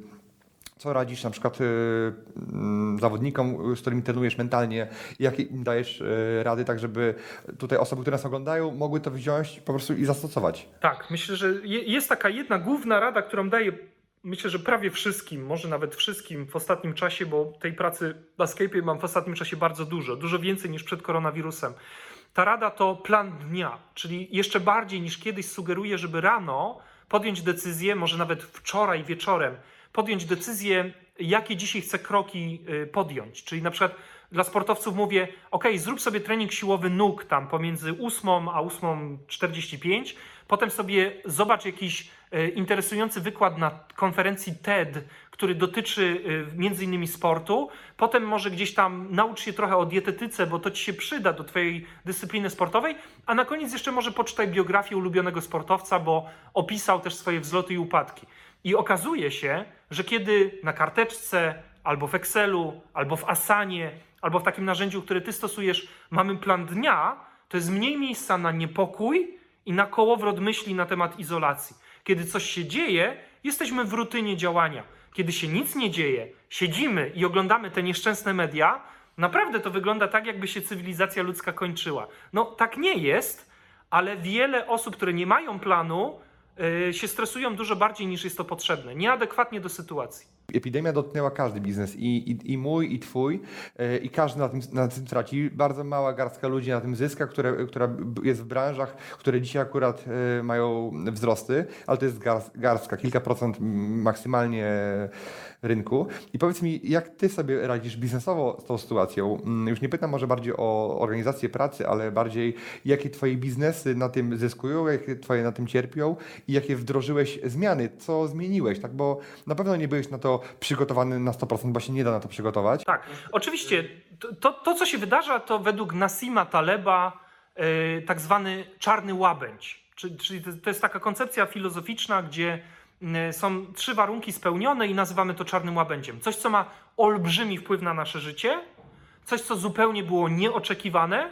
co radzisz na przykład e, mm, zawodnikom, z którymi trenujesz mentalnie, jakie im dajesz e, rady, tak żeby tutaj osoby, które nas oglądają, mogły to wziąć po prostu i zastosować? Tak, myślę, że je, jest taka jedna główna rada, którą daję, myślę, że prawie wszystkim, może nawet wszystkim w ostatnim czasie, bo tej pracy Escape mam w ostatnim czasie bardzo dużo, dużo więcej niż przed koronawirusem. Ta rada to plan dnia, czyli jeszcze bardziej niż kiedyś sugeruję, żeby rano podjąć decyzję, może nawet wczoraj wieczorem, podjąć decyzję, jakie dzisiaj chcę kroki y, podjąć. Czyli na przykład dla sportowców mówię, ok, zrób sobie trening siłowy nóg tam pomiędzy 8 a 8.45, potem sobie zobacz jakiś e, interesujący wykład na konferencji TED, który dotyczy e, między innymi sportu, potem może gdzieś tam naucz się trochę o dietetyce, bo to ci się przyda do twojej dyscypliny sportowej, a na koniec jeszcze może poczytaj biografię ulubionego sportowca, bo opisał też swoje wzloty i upadki. I okazuje się, że kiedy na karteczce, albo w Excelu, albo w Asanie, albo w takim narzędziu, które ty stosujesz, mamy plan dnia, to jest mniej miejsca na niepokój i na kołowrot myśli na temat izolacji. Kiedy coś się dzieje, jesteśmy w rutynie działania. Kiedy się nic nie dzieje, siedzimy i oglądamy te nieszczęsne media, naprawdę to wygląda tak, jakby się cywilizacja ludzka kończyła. No tak nie jest, ale wiele osób, które nie mają planu, się stresują dużo bardziej niż jest to potrzebne, nieadekwatnie do sytuacji. Epidemia dotknęła każdy biznes i, i, i mój, i twój, e, i każdy na tym, na tym traci. Bardzo mała garstka ludzi na tym zyska, które, która jest w branżach, które dzisiaj akurat e, mają wzrosty, ale to jest gars- garstka, kilka procent maksymalnie rynku. I powiedz mi, jak ty sobie radzisz biznesowo z tą sytuacją? Mm, Już nie pytam może bardziej o organizację pracy, ale bardziej jakie twoje biznesy na tym zyskują, jakie twoje na tym cierpią i jakie wdrożyłeś zmiany, co zmieniłeś, tak? Bo na pewno nie byłeś na to przygotowany na 100%, bo się nie da na to przygotować. Tak, oczywiście to, to, co się wydarza, to według Nasima Taleba yy, tak zwany czarny łabędź. Czyli, czyli to- jest taka koncepcja filozoficzna, gdzie yy, są trzy warunki spełnione i nazywamy to czarnym łabędziem. Coś, co ma olbrzymi wpływ na nasze życie, coś, co zupełnie było nieoczekiwane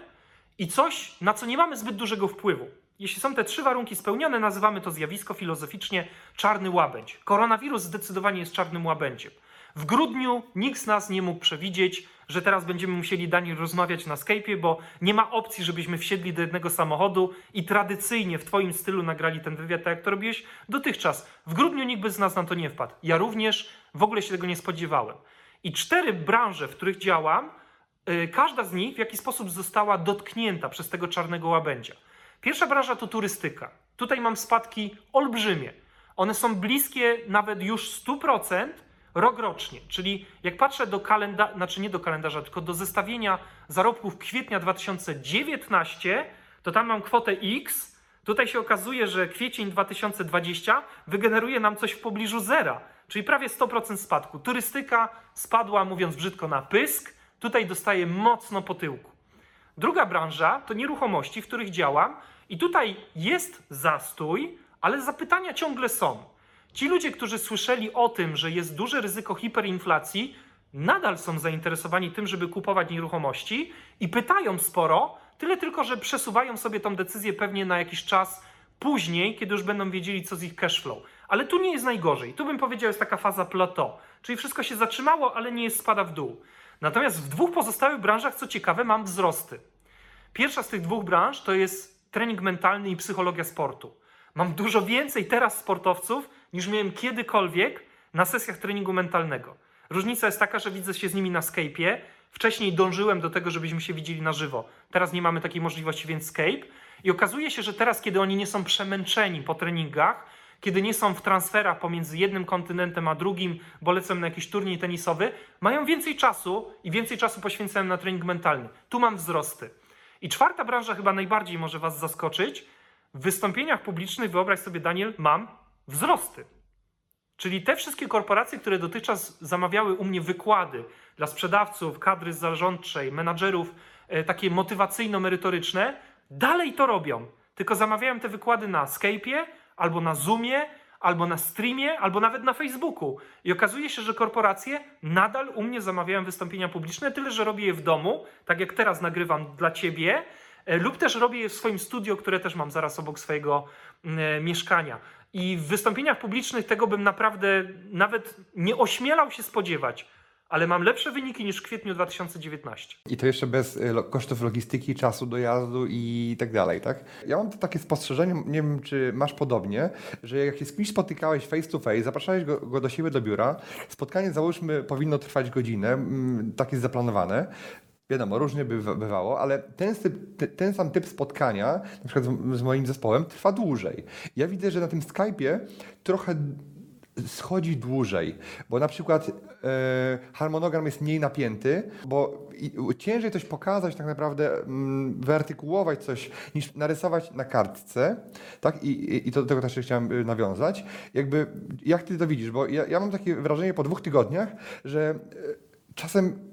i coś, na co nie mamy zbyt dużego wpływu. Jeśli są te trzy warunki spełnione, nazywamy to zjawisko filozoficznie czarny łabędź. Koronawirus zdecydowanie jest czarnym łabędziem. W grudniu nikt z nas nie mógł przewidzieć, że teraz będziemy musieli Daniel rozmawiać na Skype'ie, bo nie ma opcji, żebyśmy wsiedli do jednego samochodu i tradycyjnie w Twoim stylu nagrali ten wywiad, tak jak to robiłeś dotychczas. W grudniu nikt by z nas na to nie wpadł. Ja również w ogóle się tego nie spodziewałem. I cztery branże, w których działam, y, każda z nich w jakiś sposób została dotknięta przez tego czarnego łabędzia. Pierwsza branża to turystyka. Tutaj mam spadki olbrzymie. One są bliskie nawet już 100% rok rocznie. Czyli jak patrzę do kalendarza, znaczy nie do kalendarza, tylko do zestawienia zarobków kwietnia 2019, to tam mam kwotę X. Tutaj się okazuje, że kwiecień 2020 wygeneruje nam coś w pobliżu zera, czyli prawie 100% spadku. Turystyka spadła, mówiąc brzydko, na pysk. Tutaj dostaje mocno po tyłku. Druga branża to nieruchomości, w których działam, i tutaj jest zastój, ale zapytania ciągle są. Ci ludzie, którzy słyszeli o tym, że jest duże ryzyko hiperinflacji, nadal są zainteresowani tym, żeby kupować nieruchomości i pytają sporo, Tyle tylko, że przesuwają sobie tą decyzję pewnie na jakiś czas później, kiedy już będą wiedzieli, co z ich cashflow. Ale tu nie jest najgorzej. Tu bym powiedział, jest taka faza plateau. Czyli wszystko się zatrzymało, ale nie jest spada w dół. Natomiast w dwóch pozostałych branżach, co ciekawe, mam wzrosty. Pierwsza z tych dwóch branż to jest trening mentalny i psychologia sportu. Mam dużo więcej teraz sportowców niż miałem kiedykolwiek na sesjach treningu mentalnego. Różnica jest taka, że widzę się z nimi na Skype'ie. Wcześniej dążyłem do tego, żebyśmy się widzieli na żywo. Teraz nie mamy takiej możliwości, więc Skype. I okazuje się, że teraz, kiedy oni nie są przemęczeni po treningach, kiedy nie są w transferach pomiędzy jednym kontynentem a drugim, bo lecą na jakiś turniej tenisowy, mają więcej czasu i więcej czasu poświęcają na trening mentalny. Tu mam wzrosty. I czwarta branża chyba najbardziej może Was zaskoczyć. W wystąpieniach publicznych, wyobraź sobie, Daniel, mam wzrosty. Czyli te wszystkie korporacje, które dotychczas zamawiały u mnie wykłady dla sprzedawców, kadry zarządczej, menadżerów, e, takie motywacyjno-merytoryczne, dalej to robią. Tylko zamawiają te wykłady na Skype'ie, albo na Zoomie, albo na streamie, albo nawet na Facebooku. I okazuje się, że korporacje nadal u mnie zamawiają wystąpienia publiczne, tyle że robię je w domu, tak jak teraz nagrywam dla ciebie, e, lub też robię je w swoim studio, które też mam zaraz obok swojego mm, e, mieszkania. I w wystąpieniach publicznych tego bym naprawdę nawet nie ośmielał się spodziewać, ale mam lepsze wyniki niż w kwietniu 2019. I to jeszcze bez y, kosztów logistyki, czasu dojazdu i tak dalej, tak? Ja mam to takie spostrzeżenie, nie wiem czy masz podobnie, że jak się z kimś spotykałeś face to face, zapraszałeś go, go do siebie do biura, spotkanie załóżmy powinno trwać godzinę, mm, tak jest zaplanowane. Wiadomo, różnie by bywało, ale ten, typ, te- ten sam typ spotkania, na przykład z moim zespołem, trwa dłużej. Ja widzę, że na tym Skype'ie trochę schodzi dłużej, bo na przykład e, harmonogram jest mniej napięty, bo ciężej coś pokazać tak naprawdę, mm, wyartykułować coś, niż narysować na kartce, tak? I, i, i do tego też chciałem y, nawiązać. Jakby, jak ty to widzisz? Bo ja, ja mam takie wrażenie po dwóch tygodniach, że e, czasem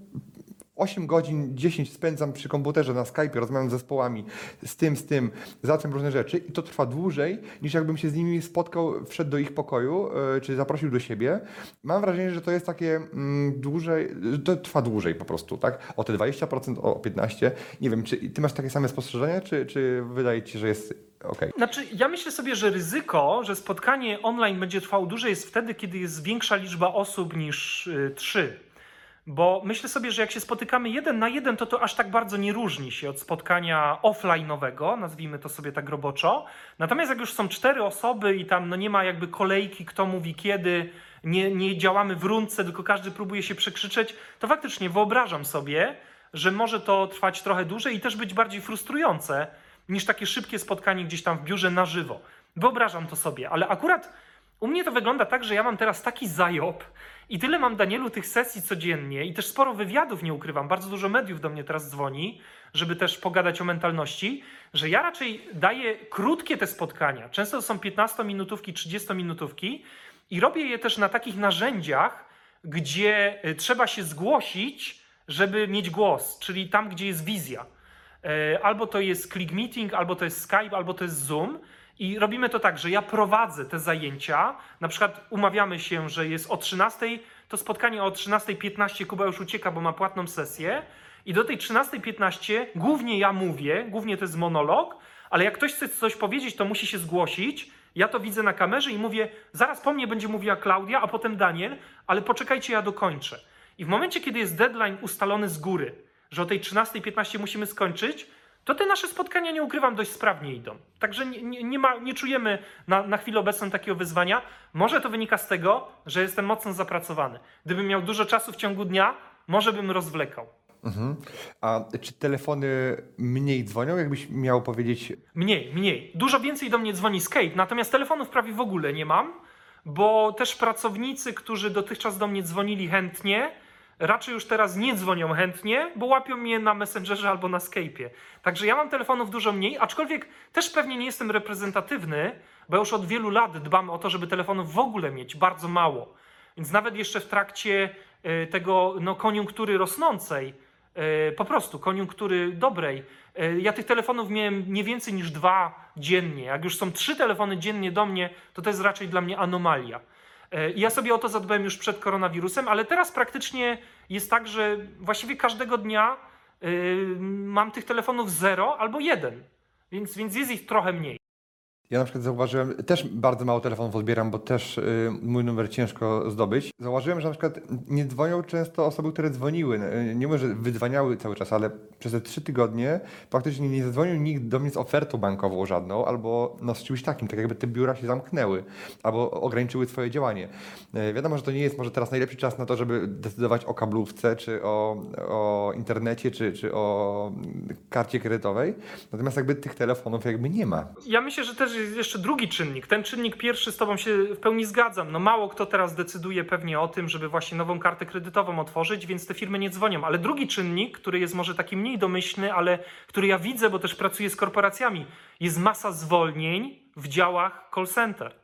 8 godzin, 10 spędzam przy komputerze na Skype, rozmawiam z zespołami, z tym, z tym, zatem różne rzeczy i to trwa dłużej, niż jakbym się z nimi spotkał, wszedł do ich pokoju, e, czy zaprosił do siebie. Mam wrażenie, że to jest takie mm, dłużej, że to trwa dłużej po prostu, tak? O te 20%, o 15%. Nie wiem, czy ty masz takie same spostrzeżenia, czy, czy wydaje ci się, że jest ok? Znaczy, ja myślę sobie, że ryzyko, że spotkanie online będzie trwało dłużej, jest wtedy, kiedy jest większa liczba osób niż y, trzy. Bo myślę sobie, że jak się spotykamy jeden na jeden, to to aż tak bardzo nie różni się od spotkania offline'owego, nazwijmy to sobie tak roboczo. Natomiast jak już są cztery osoby i tam no nie ma jakby kolejki, kto mówi kiedy, nie, nie działamy w rundce, tylko każdy próbuje się przekrzyczeć, to faktycznie wyobrażam sobie, że może to trwać trochę dłużej i też być bardziej frustrujące niż takie szybkie spotkanie gdzieś tam w biurze na żywo. Wyobrażam to sobie, ale akurat u mnie to wygląda tak, że ja mam teraz taki zajob i tyle mam, Danielu, tych sesji codziennie i też sporo wywiadów nie ukrywam. Bardzo dużo mediów do mnie teraz dzwoni, żeby też pogadać o mentalności, że ja raczej daję krótkie te spotkania. Często to są 15-minutówki, 30-minutówki i robię je też na takich narzędziach, gdzie y, trzeba się zgłosić, żeby mieć głos, czyli tam, gdzie jest wizja. E, Albo to jest Click Meeting, albo to jest Skype, albo to jest Zoom. I robimy to tak, że ja prowadzę te zajęcia. Na przykład umawiamy się, że jest o 13, to spotkanie o 13.15 Kuba już ucieka, bo ma płatną sesję. I do tej 13.15 głównie ja mówię, głównie to jest monolog, ale jak ktoś chce coś powiedzieć, to musi się zgłosić. Ja to widzę na kamerze i mówię, zaraz po mnie będzie mówiła Klaudia, a potem Daniel, ale poczekajcie, ja dokończę. I w momencie, kiedy jest deadline ustalony z góry, że o tej 13.15 musimy skończyć, to te nasze spotkania, nie ukrywam, dość sprawnie idą. Także nie, nie, nie, ma, nie czujemy na, na chwilę obecną takiego wyzwania. Może to wynika z tego, że jestem mocno zapracowany. Gdybym miał dużo czasu w ciągu dnia, może bym rozwlekał. Mhm. A czy telefony mniej dzwonią, jakbyś miał powiedzieć Mniej, mniej. Dużo więcej do mnie dzwoni Skype, natomiast telefonów prawie w ogóle nie mam, bo też pracownicy, którzy dotychczas do mnie dzwonili chętnie, raczej już teraz nie dzwonią chętnie, bo łapią mnie na Messengerze albo na Skype'ie. Także ja mam telefonów dużo mniej, aczkolwiek też pewnie nie jestem reprezentatywny, bo już od wielu lat dbam o to, żeby telefonów w ogóle mieć bardzo mało. Więc nawet jeszcze w trakcie e, tego no, koniunktury rosnącej, e, po prostu koniunktury dobrej, e, ja tych telefonów miałem nie więcej niż dwa dziennie. Jak już są trzy telefony dziennie do mnie, to to jest raczej dla mnie anomalia. E, I ja sobie o to zadbałem już przed koronawirusem, ale teraz praktycznie jest tak, że właściwie każdego dnia yy, mam tych telefonów zero albo jeden, więc, więc jest ich trochę mniej. Ja na przykład zauważyłem, też bardzo mało telefonów odbieram, bo też y, mój numer ciężko zdobyć. Zauważyłem, że na przykład nie dzwonią często osoby, które dzwoniły. Y, Nie mówię, że wydzwaniały cały czas, ale przez te trzy tygodnie praktycznie nie zadzwonił nikt do mnie z ofertą bankową żadną, albo no, z czymś takim, tak jakby te biura się zamknęły, albo ograniczyły swoje działanie. Y, Wiadomo, że to nie jest może teraz najlepszy czas na to, żeby decydować o kablówce, czy o, o internecie, czy, czy o karcie kredytowej. Natomiast jakby tych telefonów jakby nie ma. Ja myślę, że też jest jeszcze drugi czynnik. Ten czynnik pierwszy z Tobą się w pełni zgadzam. No mało kto teraz decyduje pewnie o tym, żeby właśnie nową kartę kredytową otworzyć, więc te firmy nie dzwonią. Ale drugi czynnik, który jest może taki mniej domyślny, ale który ja widzę, bo też pracuję z korporacjami, jest masa zwolnień w działach call center.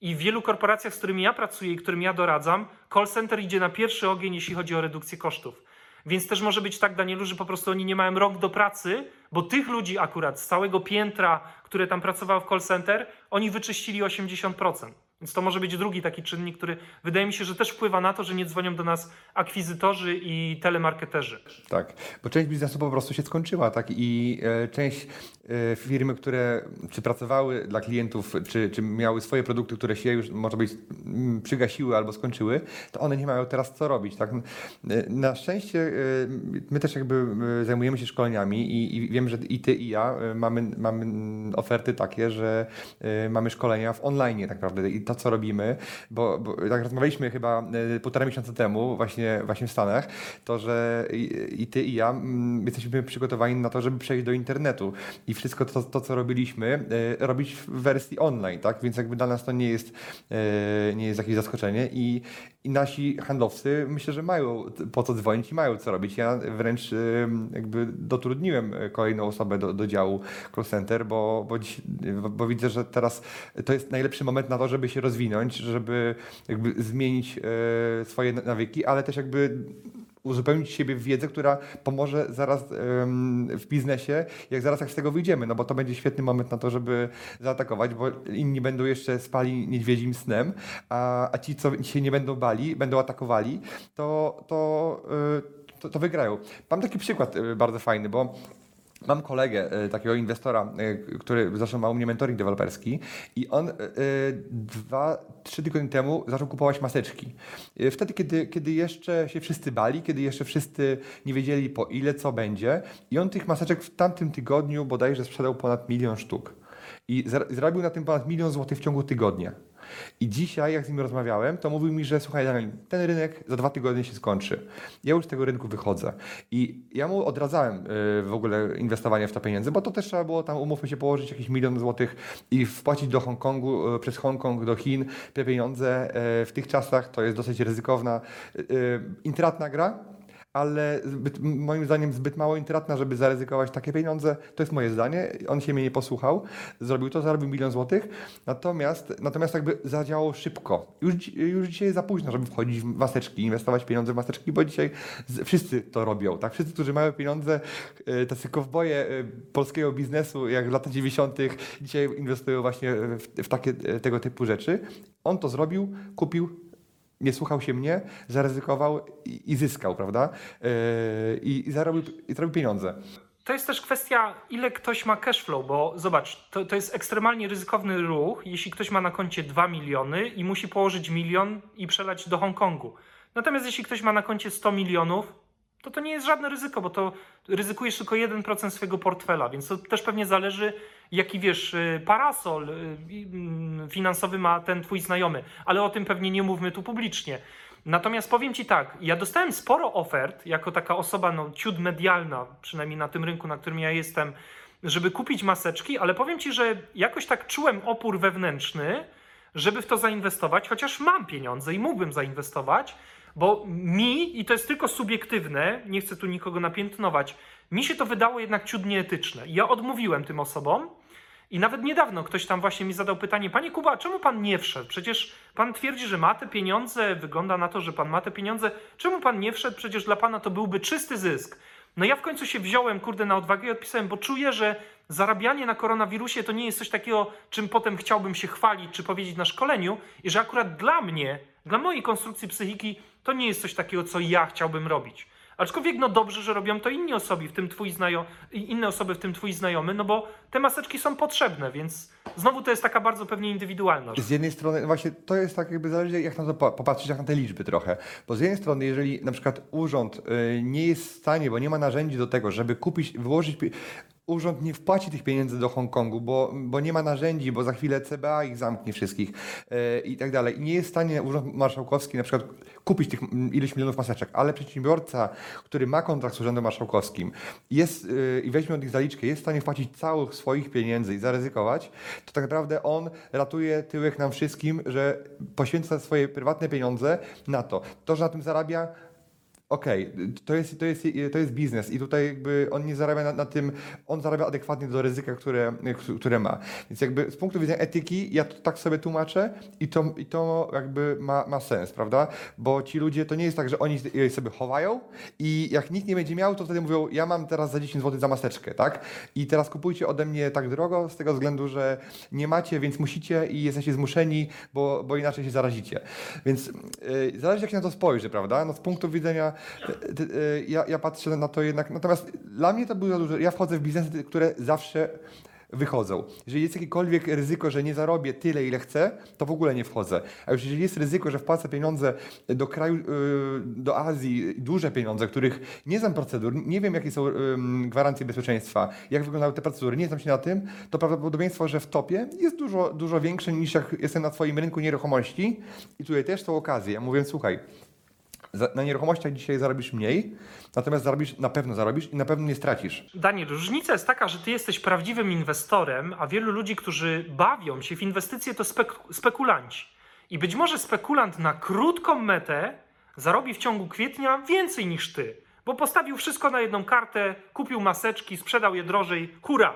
I w wielu korporacjach, z którymi ja pracuję i którym ja doradzam, call center idzie na pierwszy ogień, jeśli chodzi o redukcję kosztów. Więc też może być tak, Danielu, że po prostu oni nie mają rąk do pracy, bo tych ludzi akurat z całego piętra, które tam pracowało w call center, oni wyczyścili 80%. Więc to może być drugi taki czynnik, który wydaje mi się, że też wpływa na to, że nie dzwonią do nas akwizytorzy i telemarketerzy. Tak, bo część biznesu po prostu się skończyła, tak? I e, część e, firmy, które czy pracowały dla klientów, czy, czy miały swoje produkty, które się już może być mm, przygasiły albo skończyły, to one nie mają teraz co robić, tak? E, Na szczęście e, my też jakby e, zajmujemy się szkoleniami i, i wiem, że i ty i ja e, mamy, mamy mm, oferty takie, że mamy szkolenia w online tak naprawdę i to co robimy, bo, bo tak rozmawialiśmy chyba e, półtora miesiąca temu właśnie, właśnie w Stanach, to, że i, i ty i ja mm, jesteśmy przygotowani na to, żeby przejść do internetu i wszystko to, to co robiliśmy, e, robić w wersji online, tak? Więc jakby dla nas to nie jest, e, nie jest jakieś zaskoczenie i, i nasi handlowcy myślę, że mają po co dzwonić i mają co robić. Ja wręcz e, jakby dotrudniłem kolejną osobę do, do działu call center, bo, bo, dziś, bo widzę, że teraz to jest najlepszy moment na to, żeby się rozwinąć, żeby jakby zmienić e, swoje nawyki, ale też jakby uzupełnić siebie w wiedzę, która pomoże zaraz em, w biznesie, jak zaraz jak z tego wyjdziemy, no bo to będzie świetny moment na to, żeby zaatakować, bo inni będą jeszcze spali niedźwiedzim snem, a, a ci, co się nie będą bali, będą atakowali, to, to, y, to, to wygrają. Mam taki przykład y, bardzo fajny, bo Mam kolegę, e, takiego inwestora, e, który zresztą ma u mnie mentoring deweloperski i on e, dwa, trzy tygodnie temu zaczął kupować maseczki. Wtedy, kiedy, kiedy jeszcze się wszyscy bali, kiedy jeszcze wszyscy nie wiedzieli po ile, co będzie i on tych maseczek w tamtym tygodniu bodajże sprzedał ponad milion sztuk. I zar- zarobił na tym ponad milion złotych w ciągu tygodnia. I dzisiaj, jak z nim rozmawiałem, to mówił mi, że słuchaj, Daniel, ten rynek za dwa tygodnie się skończy. Ja już z tego rynku wychodzę. I ja mu odradzałem y, w ogóle inwestowanie w to pieniędzy, bo to też trzeba było tam, umówmy się, położyć jakiś milion złotych i wpłacić do Hongkongu, y, przez Hongkong do Chin te pieniądze. Y, W tych czasach to jest dosyć ryzykowna, intratna gra, ale zbyt, moim zdaniem zbyt mało intratna, żeby zaryzykować takie pieniądze. To jest moje zdanie. On się mnie nie posłuchał, zrobił to, zarobił milion złotych, natomiast, natomiast jakby zadziałało szybko. Już, już dzisiaj za późno, żeby wchodzić w maseczki, inwestować pieniądze w maseczki, bo dzisiaj wszyscy to robią. Tak? Wszyscy, którzy mają pieniądze, e, tacy kowboje e, polskiego biznesu, jak w latach 90., dzisiaj inwestują właśnie w, w takie e, tego typu rzeczy. On to zrobił, kupił, nie słuchał się mnie, zaryzykował i, i zyskał, prawda? Yy, i, zarobił, I zarobił pieniądze. To jest też kwestia, ile ktoś ma cash flow, bo zobacz, to, to jest ekstremalnie ryzykowny ruch, jeśli ktoś ma na koncie 2 miliony i musi położyć milion i przelać do Hongkongu. Natomiast jeśli ktoś ma na koncie 100 milionów, to to nie jest żadne ryzyko, bo to ryzykujesz tylko 1% swojego portfela, więc to też pewnie zależy, jaki wiesz, y, parasol y, mm, finansowy ma ten twój znajomy, ale o tym pewnie nie mówmy tu publicznie. Natomiast powiem Ci tak, ja dostałem sporo ofert, jako taka osoba no, ciut medialna, przynajmniej na tym rynku, na którym ja jestem, żeby kupić maseczki, ale powiem Ci, że jakoś tak czułem opór wewnętrzny, żeby w to zainwestować, chociaż mam pieniądze i mógłbym zainwestować, bo mi, i to jest tylko subiektywne, nie chcę tu nikogo napiętnować, mi się to wydało jednak ciut nieetyczne. Ja odmówiłem tym osobom, i nawet niedawno ktoś tam właśnie mi zadał pytanie: Panie Kuba, czemu pan nie wszedł? Przecież pan twierdzi, że ma te pieniądze, wygląda na to, że pan ma te pieniądze. Czemu pan nie wszedł? Przecież dla pana to byłby czysty zysk. No ja w końcu się wziąłem, kurde, na odwagę i odpisałem, bo czuję, że zarabianie na koronawirusie to nie jest coś takiego, czym potem chciałbym się chwalić czy powiedzieć na szkoleniu, i że akurat dla mnie, dla mojej konstrukcji psychiki, to nie jest coś takiego, co ja chciałbym robić. Aczkolwiek no dobrze, że robią to inni osoby, w tym twój znajo- inne osoby, w tym twój znajomy, no bo te maseczki są potrzebne, więc znowu to jest taka bardzo pewnie indywidualna rzecz. Z jednej strony, właśnie to jest tak jakby zależy jak na to po- popatrzeć, jak na te liczby trochę. Bo z jednej strony, jeżeli na przykład urząd y, nie jest w stanie, bo nie ma narzędzi do tego, żeby kupić, wyłożyć, urząd nie wpłaci tych pieniędzy do Hongkongu, bo, bo nie ma narzędzi, bo za chwilę CBA ich zamknie wszystkich y, i tak dalej. I nie jest w stanie urząd marszałkowski na przykład kupić tych ileś milionów maseczek, ale przedsiębiorca, który ma kontrakt z urzędem marszałkowskim jest y, i weźmie od nich zaliczkę, jest w stanie wpłacić całych swoich pieniędzy i zaryzykować, to tak naprawdę on ratuje tyłek nam wszystkim, że poświęca swoje prywatne pieniądze na to. To, że na tym zarabia, Okej, to, jest, to, jest, to jest biznes i tutaj jakby on nie zarabia na, na tym, on zarabia adekwatnie do ryzyka, które, które ma. Więc jakby z punktu widzenia etyki ja to tak sobie tłumaczę i to, i to jakby ma, ma sens, prawda? Bo ci ludzie, to nie jest tak, że oni sobie chowają i jak nikt nie będzie miał, to wtedy mówią, ja mam teraz za 10 zł za maseczkę, tak? I teraz kupujcie ode mnie tak drogo z tego względu, że nie macie, więc musicie i jesteście zmuszeni, bo, bo inaczej się zarazicie. Więc yy, zależy jak się na to spojrzy, prawda? No z punktu widzenia ja, ja patrzę na to jednak, natomiast dla mnie to było dużo. Ja wchodzę w biznesy, które zawsze wychodzą. Jeżeli jest jakiekolwiek ryzyko, że nie zarobię tyle, ile chcę, to w ogóle nie wchodzę. A już jeżeli jest ryzyko, że wpłacę pieniądze do kraju, yy, do Azji, duże pieniądze, których nie znam procedur, nie wiem jakie są ym, gwarancje bezpieczeństwa, jak wyglądały te procedury, nie znam się na tym, to prawdopodobieństwo, że wtopię jest dużo, dużo większe niż jak jestem na swoim rynku nieruchomości i tutaj też są okazje. Ja mówię, słuchaj, na nieruchomościach dzisiaj zarobisz mniej, natomiast zarobisz, na pewno zarobisz i na pewno nie stracisz. Daniel, różnica jest taka, że ty jesteś prawdziwym inwestorem, a wielu ludzi, którzy bawią się w inwestycje, to spek spekulanci. I być może spekulant na krótką metę zarobi w ciągu kwietnia więcej niż ty, bo postawił wszystko na jedną kartę, kupił maseczki, sprzedał je drożej, hura.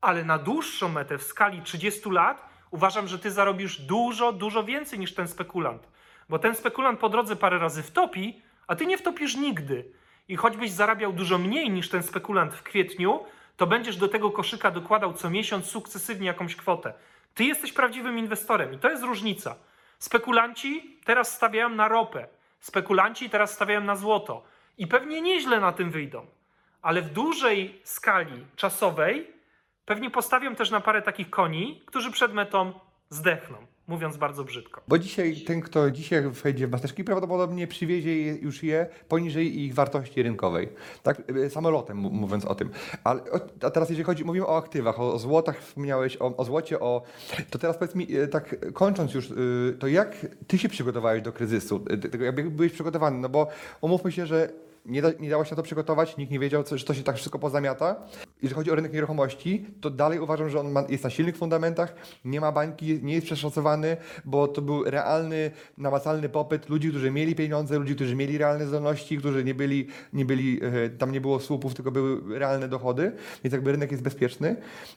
Ale na dłuższą metę w skali 30 lat uważam, że ty zarobisz dużo, dużo więcej niż ten spekulant. Bo ten spekulant po drodze parę razy wtopi, a ty nie wtopisz nigdy. I choćbyś zarabiał dużo mniej niż ten spekulant w kwietniu, to będziesz do tego koszyka dokładał co miesiąc sukcesywnie jakąś kwotę. Ty jesteś prawdziwym inwestorem i to jest różnica. Spekulanci teraz stawiają na ropę, spekulanci teraz stawiają na złoto i pewnie nieźle na tym wyjdą, ale w dużej skali czasowej pewnie postawią też na parę takich koni, którzy przed metą zdechną, mówiąc bardzo brzydko. Bo dzisiaj ten, kto dzisiaj wejdzie w maseczki, prawdopodobnie przywiezie już je poniżej ich wartości rynkowej. Tak, y, samolotem mówiąc o tym. Ale, a teraz jeżeli chodzi, mówimy o aktywach, o, złotach, wspomniałeś, o, o złocie, o... To teraz powiedz mi, y, tak kończąc już, y, to jak ty się przygotowałeś do kryzysu? Jak byłeś przygotowany? No bo umówmy się, że nie, da, nie dało się na to przygotować, nikt nie wiedział, co, że to się tak wszystko pozamiata. Jeżeli chodzi o rynek nieruchomości, to dalej uważam, że on ma, jest na silnych fundamentach, nie ma bańki, nie jest przeszacowany, bo to był realny, namacalny popyt ludzi, którzy mieli pieniądze, ludzi, którzy mieli realne zdolności, którzy nie byli, nie byli e, tam nie było słupów, tylko były realne dochody, więc jakby rynek jest bezpieczny.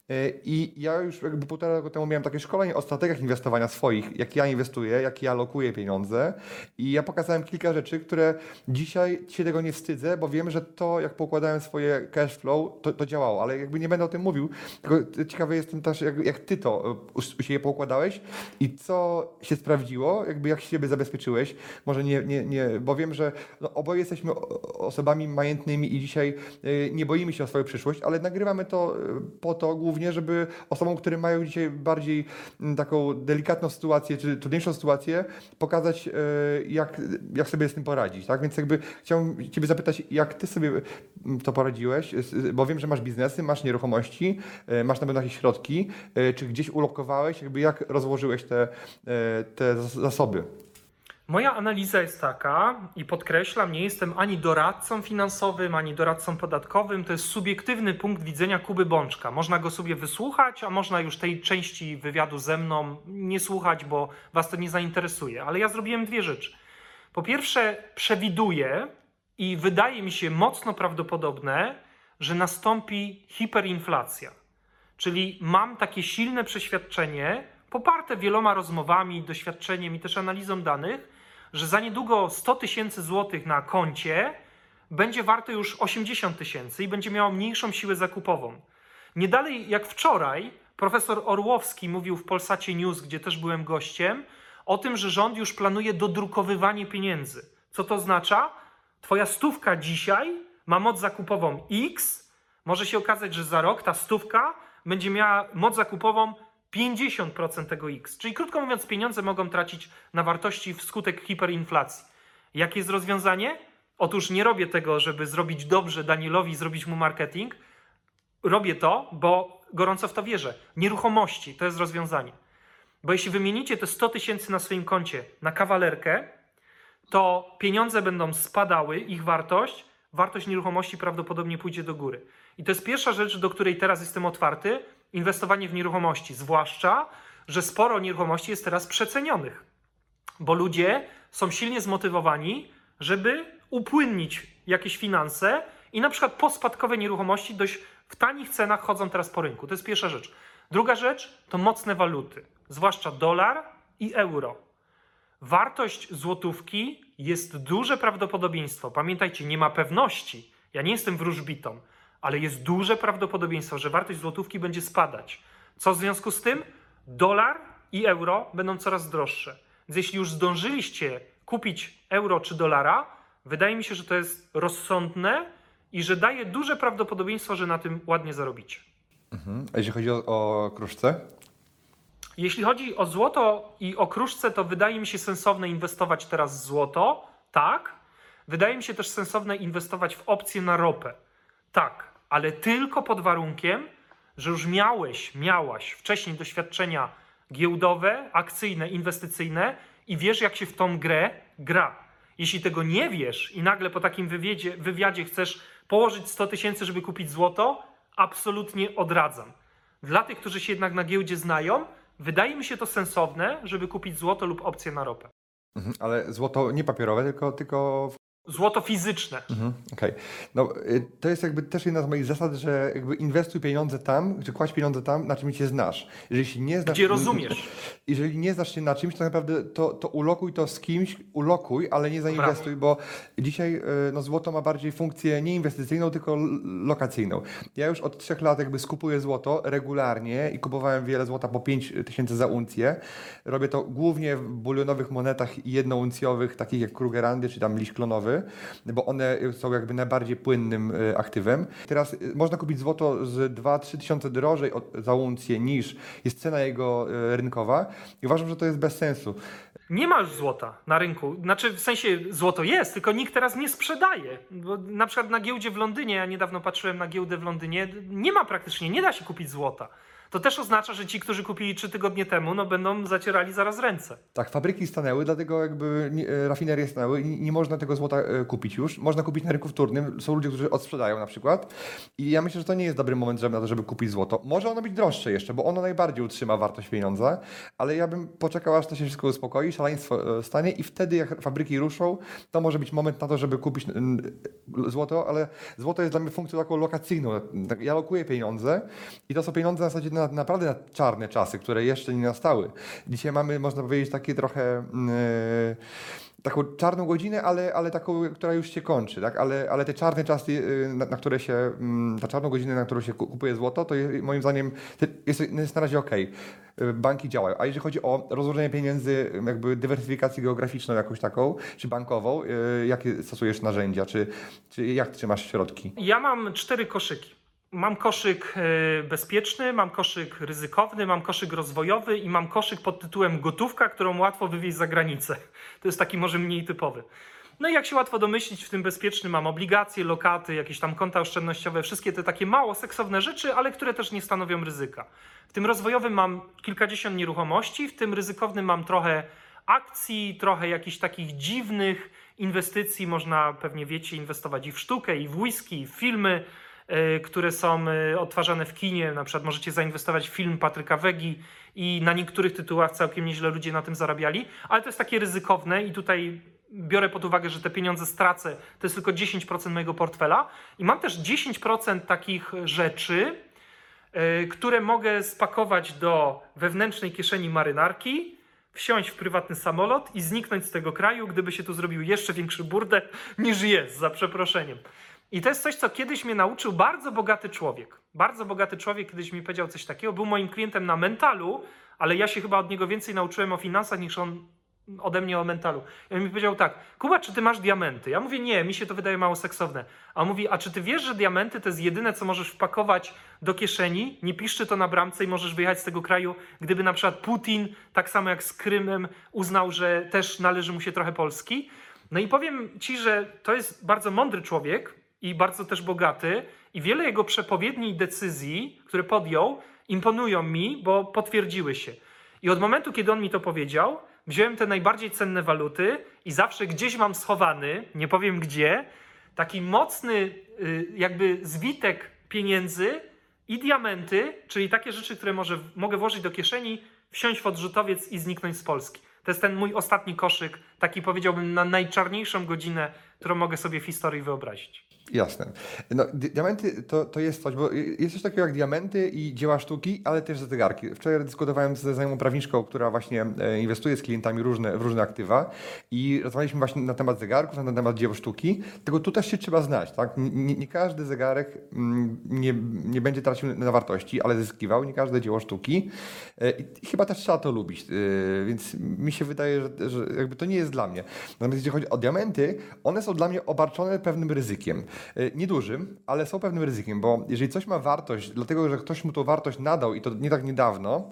E, I ja już jakby półtora roku temu miałem takie szkolenie o strategiach inwestowania swoich, jak ja inwestuję, jak ja lokuję pieniądze i ja pokazałem kilka rzeczy, które dzisiaj się tego nie wstydzę, bo wiem, że to, jak pokładałem swoje cash flow, to, to działało, ale jakby nie będę o tym mówił, tylko ciekawy jestem też, jak, jak ty to e, u, siebie poukładałeś i co się sprawdziło, jakby jak siebie zabezpieczyłeś, może nie, nie, nie bo wiem, że no, oboje jesteśmy osobami majętnymi i dzisiaj e, nie boimy się o swoją przyszłość, ale nagrywamy to e, po to głównie, żeby osobom, które mają dzisiaj bardziej taką delikatną sytuację, czy trudniejszą sytuację, pokazać, jak, jak sobie z tym poradzić, tak? Więc jakby chciałbym Ciebie zapytać, jak Ty sobie m, to poradziłeś, bo wiem, że masz biznesy, masz nieruchomości, e, masz na pewno jakieś środki, e, czy gdzieś ulokowałeś, jakby jak rozłożyłeś te, e, te zas- zasoby? Moja analiza jest taka, i podkreślam, nie jestem ani doradcą finansowym, ani doradcą podatkowym. To jest subiektywny punkt widzenia Kuby Bączka. Można go sobie wysłuchać, a można już tej części wywiadu ze mną nie słuchać, bo Was to nie zainteresuje. Ale ja zrobiłem dwie rzeczy. Po pierwsze, przewiduję i wydaje mi się mocno prawdopodobne, że nastąpi hiperinflacja. Czyli mam takie silne przeświadczenie, poparte wieloma rozmowami, doświadczeniem i też analizą danych, że za niedługo 100 tysięcy złotych na koncie będzie warte już 80 tysięcy i będzie miało mniejszą siłę zakupową. Nie dalej jak wczoraj profesor Orłowski mówił w Polsacie News, gdzie też byłem gościem, o tym, że rząd już planuje dodrukowywanie pieniędzy. Co to oznacza? Twoja stówka dzisiaj ma moc zakupową X, może się okazać, że za rok ta stówka będzie miała moc zakupową 50% tego X. Czyli krótko mówiąc, pieniądze mogą tracić na wartości wskutek hiperinflacji. Jakie jest rozwiązanie? Otóż nie robię tego, żeby zrobić dobrze Danielowi, zrobić mu marketing. Robię to, bo gorąco w to wierzę. Nieruchomości to jest rozwiązanie. Bo jeśli wymienicie te 100 tysięcy na swoim koncie na kawalerkę, to pieniądze będą spadały, ich wartość, wartość nieruchomości prawdopodobnie pójdzie do góry. I to jest pierwsza rzecz, do której teraz jestem otwarty, inwestowanie w nieruchomości, zwłaszcza, że sporo nieruchomości jest teraz przecenionych, bo ludzie są silnie zmotywowani, żeby upłynnić jakieś finanse i na przykład pospadkowe nieruchomości dość w tanich cenach chodzą teraz po rynku. To jest pierwsza rzecz. Druga rzecz to mocne waluty, zwłaszcza dolar i euro. Wartość złotówki jest duże prawdopodobieństwo. Pamiętajcie, nie ma pewności. Ja nie jestem wróżbitą, ale jest duże prawdopodobieństwo, że wartość złotówki będzie spadać. Co w związku z tym? Dolar i euro będą coraz droższe. Więc jeśli już zdążyliście kupić euro czy dolara, wydaje mi się, że to jest rozsądne i że daje duże prawdopodobieństwo, że na tym ładnie zarobicie. Mhm. A jeśli chodzi o, o kruszce? Jeśli chodzi o złoto i o kruszce, to wydaje mi się sensowne inwestować teraz w złoto. Tak. Wydaje mi się też sensowne inwestować w opcje na ropę. Tak, ale tylko pod warunkiem, że już miałeś, miałaś wcześniej doświadczenia giełdowe, akcyjne, inwestycyjne i wiesz, jak się w tą grę gra. Jeśli tego nie wiesz i nagle po takim wywiadzie, wywiadzie chcesz położyć 100 tysięcy, żeby kupić złoto, absolutnie odradzam. Dla tych, którzy się jednak na giełdzie znają, wydaje mi się to sensowne, żeby kupić złoto lub opcję na ropę. Mhm. Ale złoto nie papierowe, tylko, tylko Złoto fizyczne. Mhm, Okej. No, y, to jest jakby też jedna z moich zasad, że jakby inwestuj pieniądze tam, czy kładź pieniądze tam, na czym się znasz. Jeżeli się nie znasz... Gdzie rozumiesz. Jeżeli nie znasz się na czymś, to naprawdę to, to ulokuj to z kimś, ulokuj, ale nie zainwestuj, bo dzisiaj y, no, złoto ma bardziej funkcję nie inwestycyjną, tylko lokacyjną. Ja już od trzech lat jakby skupuję złoto regularnie i kupowałem wiele złota po 5 tysięcy za uncję. Robię to głównie w bulionowych monetach jednouncjowych, takich jak Krugerandy czy tam liść bo one są jakby najbardziej płynnym y, aktywem. Teraz y, można kupić złoto z 2-3 tysiące drożej za uncję niż jest cena jego y, rynkowa i uważam, że to jest bez sensu. Nie ma już złota na rynku. Znaczy, w sensie złoto jest, tylko nikt teraz nie sprzedaje. Bo na przykład na giełdzie w Londynie, ja niedawno patrzyłem na giełdę w Londynie, nie ma praktycznie, nie da się kupić złota. To też oznacza, że ci, którzy kupili trzy tygodnie temu, no będą zacierali zaraz ręce. Tak, fabryki stanęły, dlatego jakby nie- e, rafinerie stanęły i nie można tego złota e, kupić już. Można kupić na rynku wtórnym. Są ludzie, którzy odsprzedają na przykład. I ja myślę, że to nie jest dobry moment żeby, na to, żeby kupić złoto. Może ono być droższe jeszcze, bo ono najbardziej utrzyma wartość pieniądza, ale ja bym poczekał, aż to się wszystko uspokoi, szaleństwo e, stanie i wtedy jak fabryki ruszą, to może być moment na to, żeby kupić złoto, ale złoto jest dla mnie funkcją taką lokacyjną. Tak, Ja lokuję pieniądze i to są pieniądze na zasadzie na, naprawdę na czarne czasy, które jeszcze nie nastały. Dzisiaj mamy, można powiedzieć, takie trochę... Yy, taką czarną godzinę, ale, ale taką, która już się kończy, tak? Ale, ale te czarne czasy, yy, na, na które się, mm, ta czarną godzinę, na którą się ku- kupuje złoto, to je, moim zdaniem jest, jest na razie okej. Yy, Banki działają. A jeżeli chodzi o rozłożenie pieniędzy, jakby dywersyfikację geograficzną jakąś taką, czy bankową, jakie stosujesz narzędzia, czy, czy jak trzymasz środki? Ja mam cztery koszyki. Mam koszyk e, bezpieczny, mam koszyk ryzykowny, mam koszyk rozwojowy i mam koszyk pod tytułem gotówka, którą łatwo wywieźć za granicę. To jest taki może mniej typowy. No i jak się łatwo domyślić, w tym bezpiecznym mam obligacje, lokaty, jakieś tam konta oszczędnościowe, wszystkie te takie mało seksowne rzeczy, ale które też nie stanowią ryzyka. W tym rozwojowym mam kilkadziesiąt nieruchomości, w tym ryzykownym mam trochę akcji, trochę jakichś takich dziwnych inwestycji. Można, pewnie wiecie, inwestować i w sztukę, i w whisky, i w filmy, które są e, odtwarzane w kinie. Na przykład możecie zainwestować w film Patryka Wegi i na niektórych tytułach całkiem nieźle ludzie na tym zarabiali, ale to jest takie ryzykowne i tutaj biorę pod uwagę, że te pieniądze stracę, to jest tylko 10% mojego portfela i mam też 10% takich rzeczy, e, które mogę spakować do wewnętrznej kieszeni marynarki, wsiąść w prywatny samolot i zniknąć z tego kraju, gdyby się tu zrobił jeszcze większy burdel niż jest, za przeproszeniem. I to jest coś, co kiedyś mnie nauczył bardzo bogaty człowiek. Bardzo bogaty człowiek kiedyś mi powiedział coś takiego. Był moim klientem na mentalu, ale ja się chyba od niego więcej nauczyłem o finansach niż on ode mnie o mentalu. I on mi powiedział tak, Kuba, czy ty masz diamenty? Ja mówię, nie, mi się to wydaje mało seksowne. A on mówi, a czy ty wiesz, że diamenty to jest jedyne, co możesz wpakować do kieszeni, nie piszczy to na bramce i możesz wyjechać z tego kraju, gdyby na przykład Putin, tak samo jak z Krymem, uznał, że też należy mu się trochę Polski. No i powiem ci, że to jest bardzo mądry człowiek i bardzo też bogaty i wiele jego przepowiedni i decyzji, które podjął, imponują mi, bo potwierdziły się. I od momentu, kiedy on mi to powiedział, wziąłem te najbardziej cenne waluty i zawsze gdzieś mam schowany, nie powiem gdzie, taki mocny y, jakby zwitek pieniędzy i diamenty, czyli takie rzeczy, które może, mogę włożyć do kieszeni, wsiąść w odrzutowiec i zniknąć z Polski. To jest ten mój ostatni koszyk, taki powiedziałbym na najczarniejszą godzinę, którą mogę sobie w historii wyobrazić. Jasne. No, di- diamenty to, to jest coś, bo jest coś takiego jak diamenty i dzieła sztuki, ale też zegarki. Wczoraj dyskutowałem ze znajomą prawniczką, która właśnie e, inwestuje z klientami różne, w różne aktywa i rozmawialiśmy właśnie na temat zegarków, na temat dzieł sztuki, tylko tu też się trzeba znać, tak? Nie, nie każdy zegarek mm, nie, nie będzie tracił na wartości, ale zyskiwał, nie każde dzieło sztuki E, i chyba też trzeba to lubić, e, więc mi się wydaje, że, że jakby to nie jest dla mnie. Natomiast jeśli chodzi o diamenty, one są dla mnie obarczone pewnym ryzykiem. E, Niedużym, ale są pewnym ryzykiem, bo jeżeli coś ma wartość, dlatego że ktoś mu tą wartość nadał i to nie tak niedawno,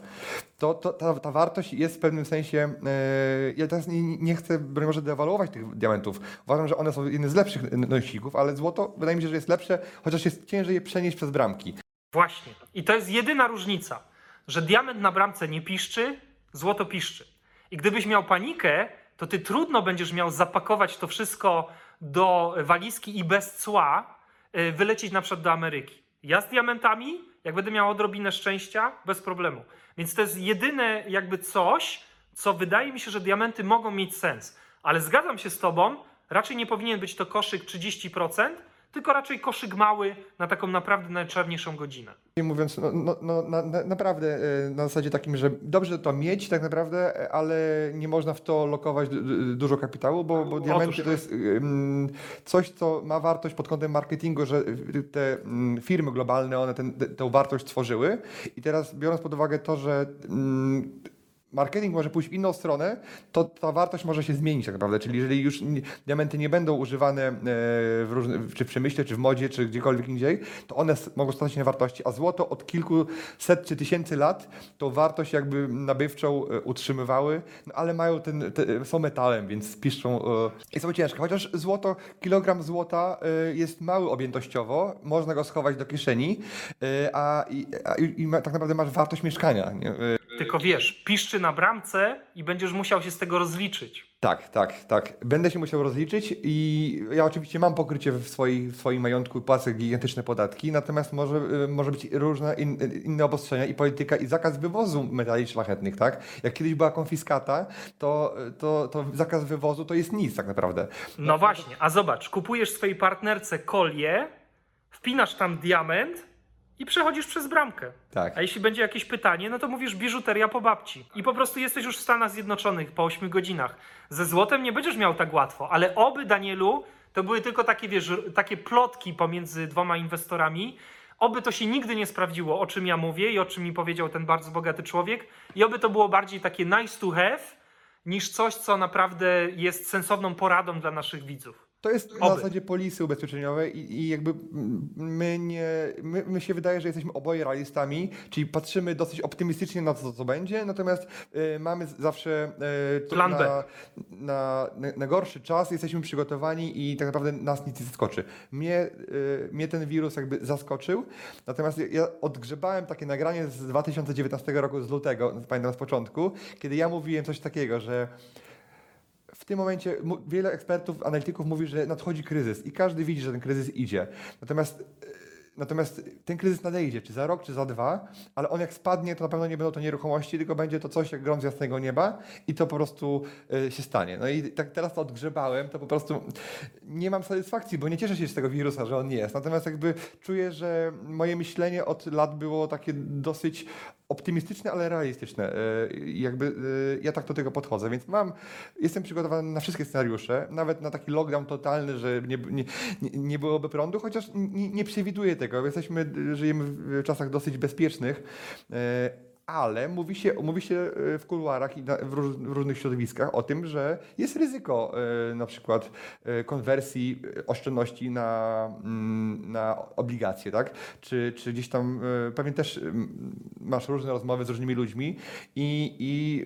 to, to ta, ta wartość jest w pewnym sensie. E, ja teraz nie, nie chcę, broń może, dewaluować tych diamentów. Uważam, że one są jednym z lepszych nosików, ale złoto wydaje mi się, że jest lepsze, chociaż jest ciężej je przenieść przez bramki. Właśnie. I to jest jedyna różnica, że diament na bramce nie piszczy, złoto piszczy. I gdybyś miał panikę, to ty trudno będziesz miał zapakować to wszystko do walizki i bez cła y, wylecieć na przykład do Ameryki. Ja z diamentami, jak będę miał odrobinę szczęścia, bez problemu. Więc to jest jedyne jakby coś, co wydaje mi się, że diamenty mogą mieć sens. Ale zgadzam się z tobą, raczej nie powinien być to koszyk 30%, tylko raczej koszyk mały na taką naprawdę najczarniejszą godzinę. I mówiąc, no, no, no, na, na, naprawdę e, na zasadzie takim, że dobrze to mieć tak naprawdę, e, ale nie można w to lokować du- du- dużo kapitału, bo, bo diamenty to jest ym, coś, co ma wartość pod kątem marketingu, że te mm, firmy globalne, one ten, te, tą wartość stworzyły i teraz biorąc pod uwagę to, że mm, marketing może pójść w inną stronę, to ta wartość może się zmienić tak naprawdę. Czyli jeżeli już diamenty nie będą używane e, w różne, czy w przemyśle, czy w modzie, czy gdziekolwiek indziej, to one mogą stać się na wartości, a złoto od kilkuset czy tysięcy lat tą wartość jakby nabywczą e, utrzymywały, no ale mają ten, te, są metalem, więc piszczą e, i są ciężkie. Chociaż złoto, kilogram złota e, jest mały objętościowo, można go schować do kieszeni, e, a, i, a, i, tak naprawdę masz wartość mieszkania. Nie? Tylko wiesz, piszczy na bramce i będziesz musiał się z tego rozliczyć. Tak, tak, tak. Będę się musiał rozliczyć i ja oczywiście mam pokrycie w, swojej, w swoim majątku, płacę gigantyczne podatki, natomiast może, y, może być różne in, inne obostrzenia i polityka i zakaz wywozu metali szlachetnych, tak? Jak kiedyś była konfiskata, to, to, to zakaz wywozu to jest nic tak naprawdę. No właśnie, a zobacz, kupujesz swojej partnerce kolię, wpinasz tam diament i przechodzisz przez bramkę. Tak. A jeśli będzie jakieś pytanie, no to mówisz biżuteria po babci. I po prostu jesteś już w Stanach Zjednoczonych po 8 godzinach. Ze złotem nie będziesz miał tak łatwo, ale oby, Danielu, to były tylko takie, wiesz, takie plotki pomiędzy dwoma inwestorami. Oby to się nigdy nie sprawdziło, o czym ja mówię i o czym mi powiedział ten bardzo bogaty człowiek. I oby to było bardziej takie nice to have, niż coś, co naprawdę jest sensowną poradą dla naszych widzów. To jest na Oby. zasadzie polisy ubezpieczeniowe i, i jakby my nie, my, my się wydaje, że jesteśmy oboje realistami, czyli patrzymy dosyć optymistycznie na to, co będzie, natomiast y, mamy zawsze y, Plan B. na, na, na, na gorszy czas, jesteśmy przygotowani i tak naprawdę nas nic nie zaskoczy. Mnie, y, mnie ten wirus jakby zaskoczył, natomiast ja- ja odgrzebałem takie nagranie z 2019 roku, z lutego, pamiętam z początku, kiedy ja mówiłem coś takiego, że w tym momencie wiele ekspertów, analityków mówi, że nadchodzi kryzys i każdy widzi, że ten kryzys idzie. Natomiast, e, natomiast ten kryzys nadejdzie, czy za rok, czy za dwa, ale on jak spadnie, to na pewno nie będą to nieruchomości, tylko będzie to coś jak grom z jasnego nieba i to po prostu e, się stanie. No i tak teraz to odgrzebałem, to po prostu nie mam satysfakcji, bo nie cieszę się z tego wirusa, że on jest. Natomiast jakby czuję, że moje myślenie od lat było takie dosyć optymistyczne, ale realistyczne. I Jakby e, ja tak do tego podchodzę, więc mam, jestem przygotowany na wszystkie scenariusze, nawet na taki lockdown totalny, że nie, nie- nie byłoby prądu, chociaż nie, nie przewiduję tego. Jesteśmy, żyjemy w czasach dosyć bezpiecznych. Ale mówi się, mówi się e, w kuluarach i w, róż, w różnych środowiskach o tym, że jest ryzyko e, na przykład e, konwersji oszczędności na, mm, na obligacje, tak? Czy, czy gdzieś tam pewnie też masz różne rozmowy z różnymi ludźmi i, i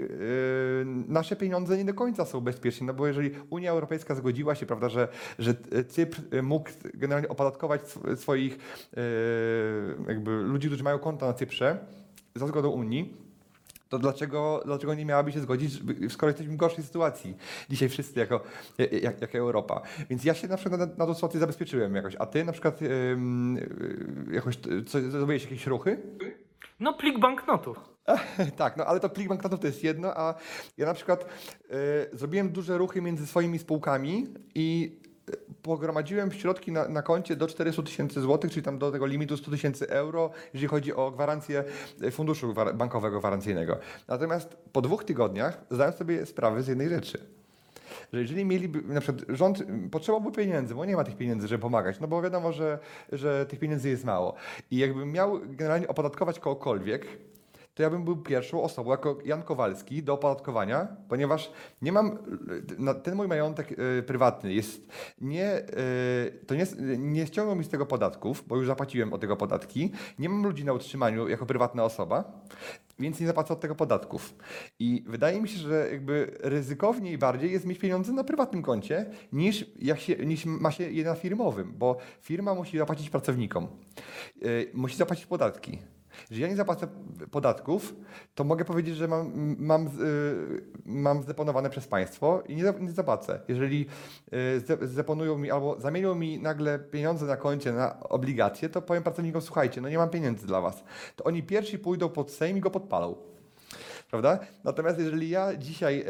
nasze pieniądze nie do końca są bezpieczne, no bo jeżeli Unia Europejska zgodziła się, prawda, że, że Cypr mógł generalnie opodatkować sw- swoich jakby ludzi, którzy mają konta na Cyprze za zgodą Unii, to dlaczego, dlaczego nie miałaby się zgodzić, skoro jesteśmy w gorszej sytuacji dzisiaj wszyscy jako, jak, jako Europa. Więc ja się na przykład na, na tą sytuację zabezpieczyłem jakoś. A ty na przykład ym, y, jakoś co, zrobiłeś jakieś ruchy? No, plik banknotów. tak, no ale to plik banknotów to jest jedno, a ja na przykład y, zrobiłem duże ruchy między swoimi spółkami i pogromadziłem środki na, na koncie do 400 tysięcy złotych, czyli tam do tego limitu 100 tysięcy euro, jeżeli chodzi o gwarancję y, funduszu bankowego gwarancyjnego. Natomiast po dwóch tygodniach zdałem sobie sprawę z jednej rzeczy że jeżeli mieliby, na przykład rząd potrzebowałby pieniędzy, bo nie ma tych pieniędzy, żeby pomagać, no bo wiadomo, że, że tych pieniędzy jest mało. I jakbym miał generalnie opodatkować kogokolwiek, to ja bym był pierwszą osobą, jako Jan Kowalski, do opodatkowania, ponieważ nie mam, ten mój majątek y, prywatny jest nie, y, to nie, nie ściągną mi z tego podatków, bo już zapłaciłem od tego podatki, nie mam ludzi na utrzymaniu jako prywatna osoba, więc nie zapłacę od tego podatków. I wydaje mi się, że jakby ryzykowniej bardziej jest mieć pieniądze na prywatnym koncie, niż, jak się, niż ma się je na firmowym, bo firma musi zapłacić pracownikom, yy, musi zapłacić podatki. Jeżeli ja nie zapłacę podatków, to mogę powiedzieć, że mam, mam, yy, mam zdeponowane przez państwo i nie, nie zapłacę. Jeżeli yy, zde- zdeponują mi albo zamienią mi nagle pieniądze na koncie na obligacje, to powiem pracownikom, słuchajcie, no nie mam pieniędzy dla was. To oni pierwsi pójdą pod Sejm i go podpalą. Prawda? Natomiast jeżeli ja dzisiaj e,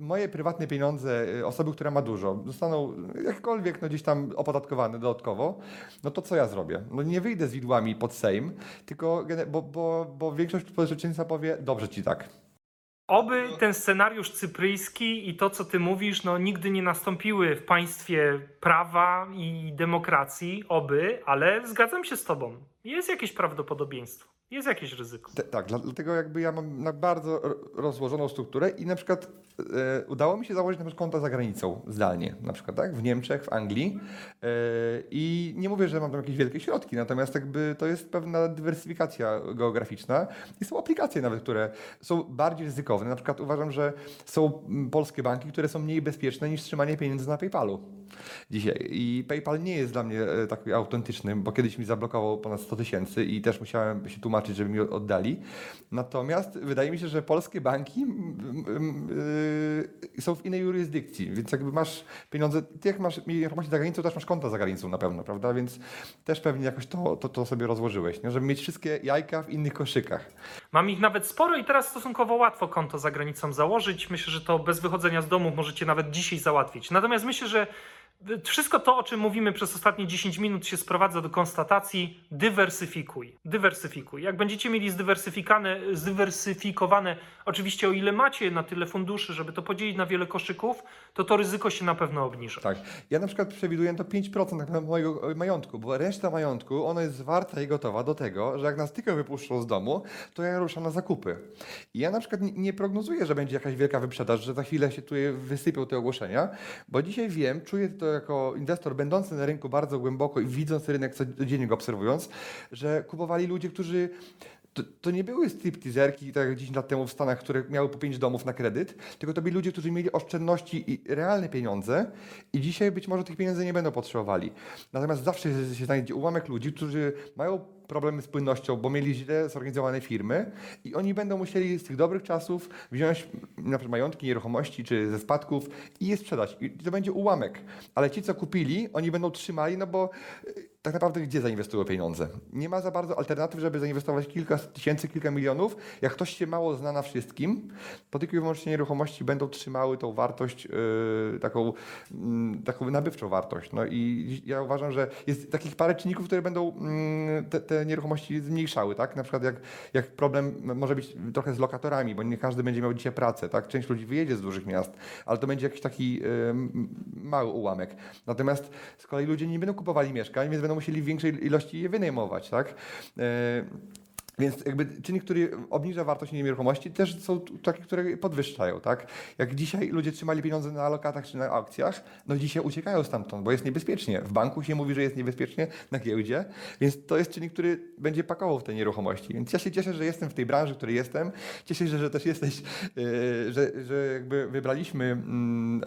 moje prywatne pieniądze e, osoby, która ma dużo, zostaną jakkolwiek no, gdzieś tam opodatkowane dodatkowo, no to co ja zrobię? No nie wyjdę z widłami pod Sejm, tylko bo, bo, bo większość społeczeństwa powie, dobrze ci tak. Oby ten scenariusz cypryjski i to, co ty mówisz, no nigdy nie nastąpiły w państwie prawa i demokracji, oby, ale zgadzam się z tobą. Jest jakieś prawdopodobieństwo, jest jakieś ryzyko. Te, tak, dla- dlatego jakby ja mam na bardzo ro- rozłożoną strukturę i na przykład e, udało mi się założyć na przykład konta za granicą zdalnie, na przykład tak, w Niemczech, w Anglii e, i nie mówię, że mam tam jakieś wielkie środki, natomiast jakby to jest pewna dywersyfikacja geograficzna i są aplikacje nawet, które są bardziej ryzykowne. Na przykład uważam, że są polskie banki, które są mniej bezpieczne niż trzymanie pieniędzy na PayPalu dzisiaj. I PayPal nie jest dla mnie e, taki autentyczny, bo kiedyś mi zablokował ponad 100 tysięcy i też musiałem się tłumaczyć, żeby mi oddali. Natomiast wydaje mi się, że polskie banki y, są w innej jurysdykcji, więc jakby masz pieniądze, ty jak masz nieruchomości za granicą, też masz konta za granicą na pewno, prawda? Więc też pewnie jakoś to, to, to sobie rozłożyłeś, nie? żeby mieć wszystkie jajka w innych koszykach. Mam ich nawet sporo i teraz stosunkowo łatwo konto za granicą założyć. Myślę, że to bez wychodzenia z domu możecie nawet dzisiaj załatwić. Natomiast myślę, że wszystko to, o czym mówimy przez ostatnie 10 minut, się sprowadza do konstatacji: dywersyfikuj. Dywersyfikuj. Jak będziecie mieli zdywersyfikowane, oczywiście o ile macie na tyle funduszy, żeby to podzielić na wiele koszyków, to to ryzyko się na pewno obniży. Tak. Ja na przykład przewiduję to 5% tak naprawdę mojego e, majątku, bo reszta majątku, ona jest warta i gotowa do tego, że jak nas tylko wypuszczą z domu, to ja ruszam na zakupy. I ja na przykład nie prognozuję, że będzie jakaś wielka wyprzedaż, że za chwilę się tu wysypią te ogłoszenia, bo dzisiaj wiem, czuję to jako inwestor będący na rynku bardzo głęboko i widząc rynek codziennie go obserwując, że kupowali ludzie, którzy to, to nie były stripteaserki, tak jak 10 lat temu w Stanach, które miały po 5 domów na kredyt, tylko to byli ludzie, którzy mieli oszczędności i realne pieniądze i dzisiaj być może tych pieniędzy nie będą potrzebowali. Natomiast zawsze się znajdzie ułamek ludzi, którzy mają problemy z płynnością, bo mieli źle zorganizowane firmy i oni będą musieli z tych dobrych czasów wziąć na przykład majątki, nieruchomości czy ze spadków i je sprzedać. I to będzie ułamek. Ale ci, co kupili, oni będą trzymali, no bo y, tak naprawdę gdzie zainwestują pieniądze? Nie ma za bardzo alternatyw, żeby zainwestować kilka tysięcy, kilka milionów. Jak ktoś się mało zna na wszystkim, to tylko i wyłącznie nieruchomości będą trzymały tą wartość, yy, taką, mm, taką nabywczą wartość. No i ja uważam, że jest takich parę czynników, które będą mm, te, te nieruchomości zmniejszały, tak? Na przykład jak, jak problem może być trochę z lokatorami, bo nie każdy będzie miał dzisiaj pracę, tak? Część ludzi wyjedzie z dużych miast, ale to będzie jakiś taki yy, mały ułamek. Natomiast z kolei ludzie nie będą kupowali mieszkań, więc będą musieli w większej ilości je wynajmować, tak? Yy, Więc jakby czynnik, który obniża wartość nieruchomości, też są takie, które podwyższają, tak? Jak dzisiaj ludzie trzymali pieniądze na lokatach czy na aukcjach, no dzisiaj uciekają stamtąd, bo jest niebezpiecznie. W banku się mówi, że jest niebezpiecznie, na giełdzie, więc to jest czynnik, który będzie pakował w te nieruchomości. Więc ja się cieszę, że jestem w tej branży, w której jestem. Cieszę się, że też jesteś, yy, że, że jakby wybraliśmy mm,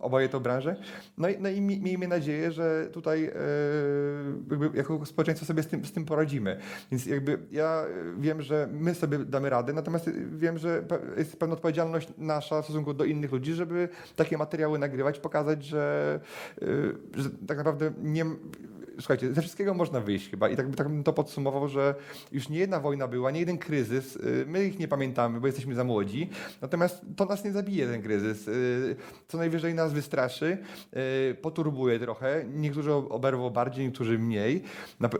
oboje tą branżę. No i, no i mi- miejmy nadzieję, że tutaj yy, jako społeczeństwo sobie z tym, z tym poradzimy. Więc jakby ja wiem, że my sobie damy radę, natomiast wiem, że jest pewna odpowiedzialność nasza w stosunku do innych ludzi, żeby takie materiały nagrywać, pokazać, że, yy, że tak naprawdę nie. Słuchajcie, ze wszystkiego można wyjść chyba i tak, tak bym to podsumował, że już nie jedna wojna była, nie jeden kryzys, yy, my ich nie pamiętamy, bo jesteśmy za młodzi, natomiast to nas nie zabije ten kryzys, yy, co najwyżej nas wystraszy, yy, poturbuje trochę, niektórzy oberwą bardziej, niektórzy mniej,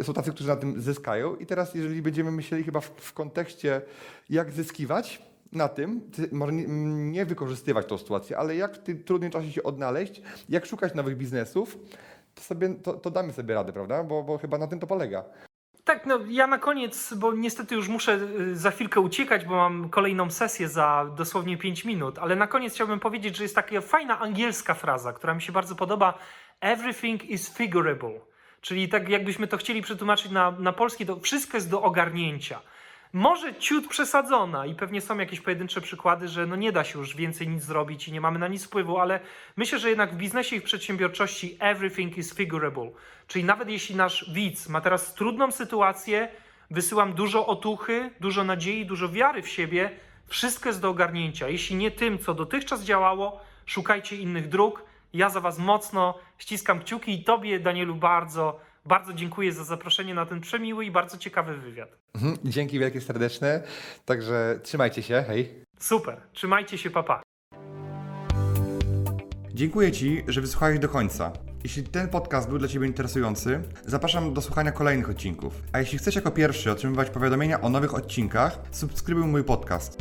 są tacy, którzy na tym zyskają i teraz jeżeli będziemy myśleli chyba w, w kontekście jak zyskiwać, na tym, ty- może nie wykorzystywać tą sytuację, ale jak w tym trudnym czasie się odnaleźć, jak szukać nowych biznesów, to, sobie, to, to damy sobie radę, prawda? Bo, bo chyba na tym to polega. Tak, no ja na koniec, bo niestety już muszę y, za chwilkę uciekać, bo mam kolejną sesję za dosłownie 5 minut, ale na koniec chciałbym powiedzieć, że jest taka fajna angielska fraza, która mi się bardzo podoba. Everything is figurable. Czyli tak jakbyśmy to chcieli przetłumaczyć na, na polski, to wszystko jest do ogarnięcia. Może ciut przesadzona i pewnie są jakieś pojedyncze przykłady, że no nie da się już więcej nic zrobić i nie mamy na nic wpływu, ale myślę, że jednak w biznesie i w przedsiębiorczości everything is figurable. Czyli nawet jeśli nasz widz ma teraz trudną sytuację, wysyłam dużo otuchy, dużo nadziei, dużo wiary w siebie, wszystko jest do ogarnięcia. Jeśli nie tym, co dotychczas działało, szukajcie innych dróg. Ja za Was mocno ściskam kciuki i Tobie, Danielu, bardzo, bardzo dziękuję za zaproszenie na ten przemiły i bardzo ciekawy wywiad. Mhm, Dzięki wielkie serdeczne, także trzymajcie się, hej. Super, trzymajcie się, papa. Dziękuję Ci, że wysłuchałeś do końca. Jeśli ten podcast był dla Ciebie interesujący, zapraszam do słuchania kolejnych odcinków. A jeśli chcesz jako pierwszy otrzymywać powiadomienia o nowych odcinkach, subskrybuj mój podcast.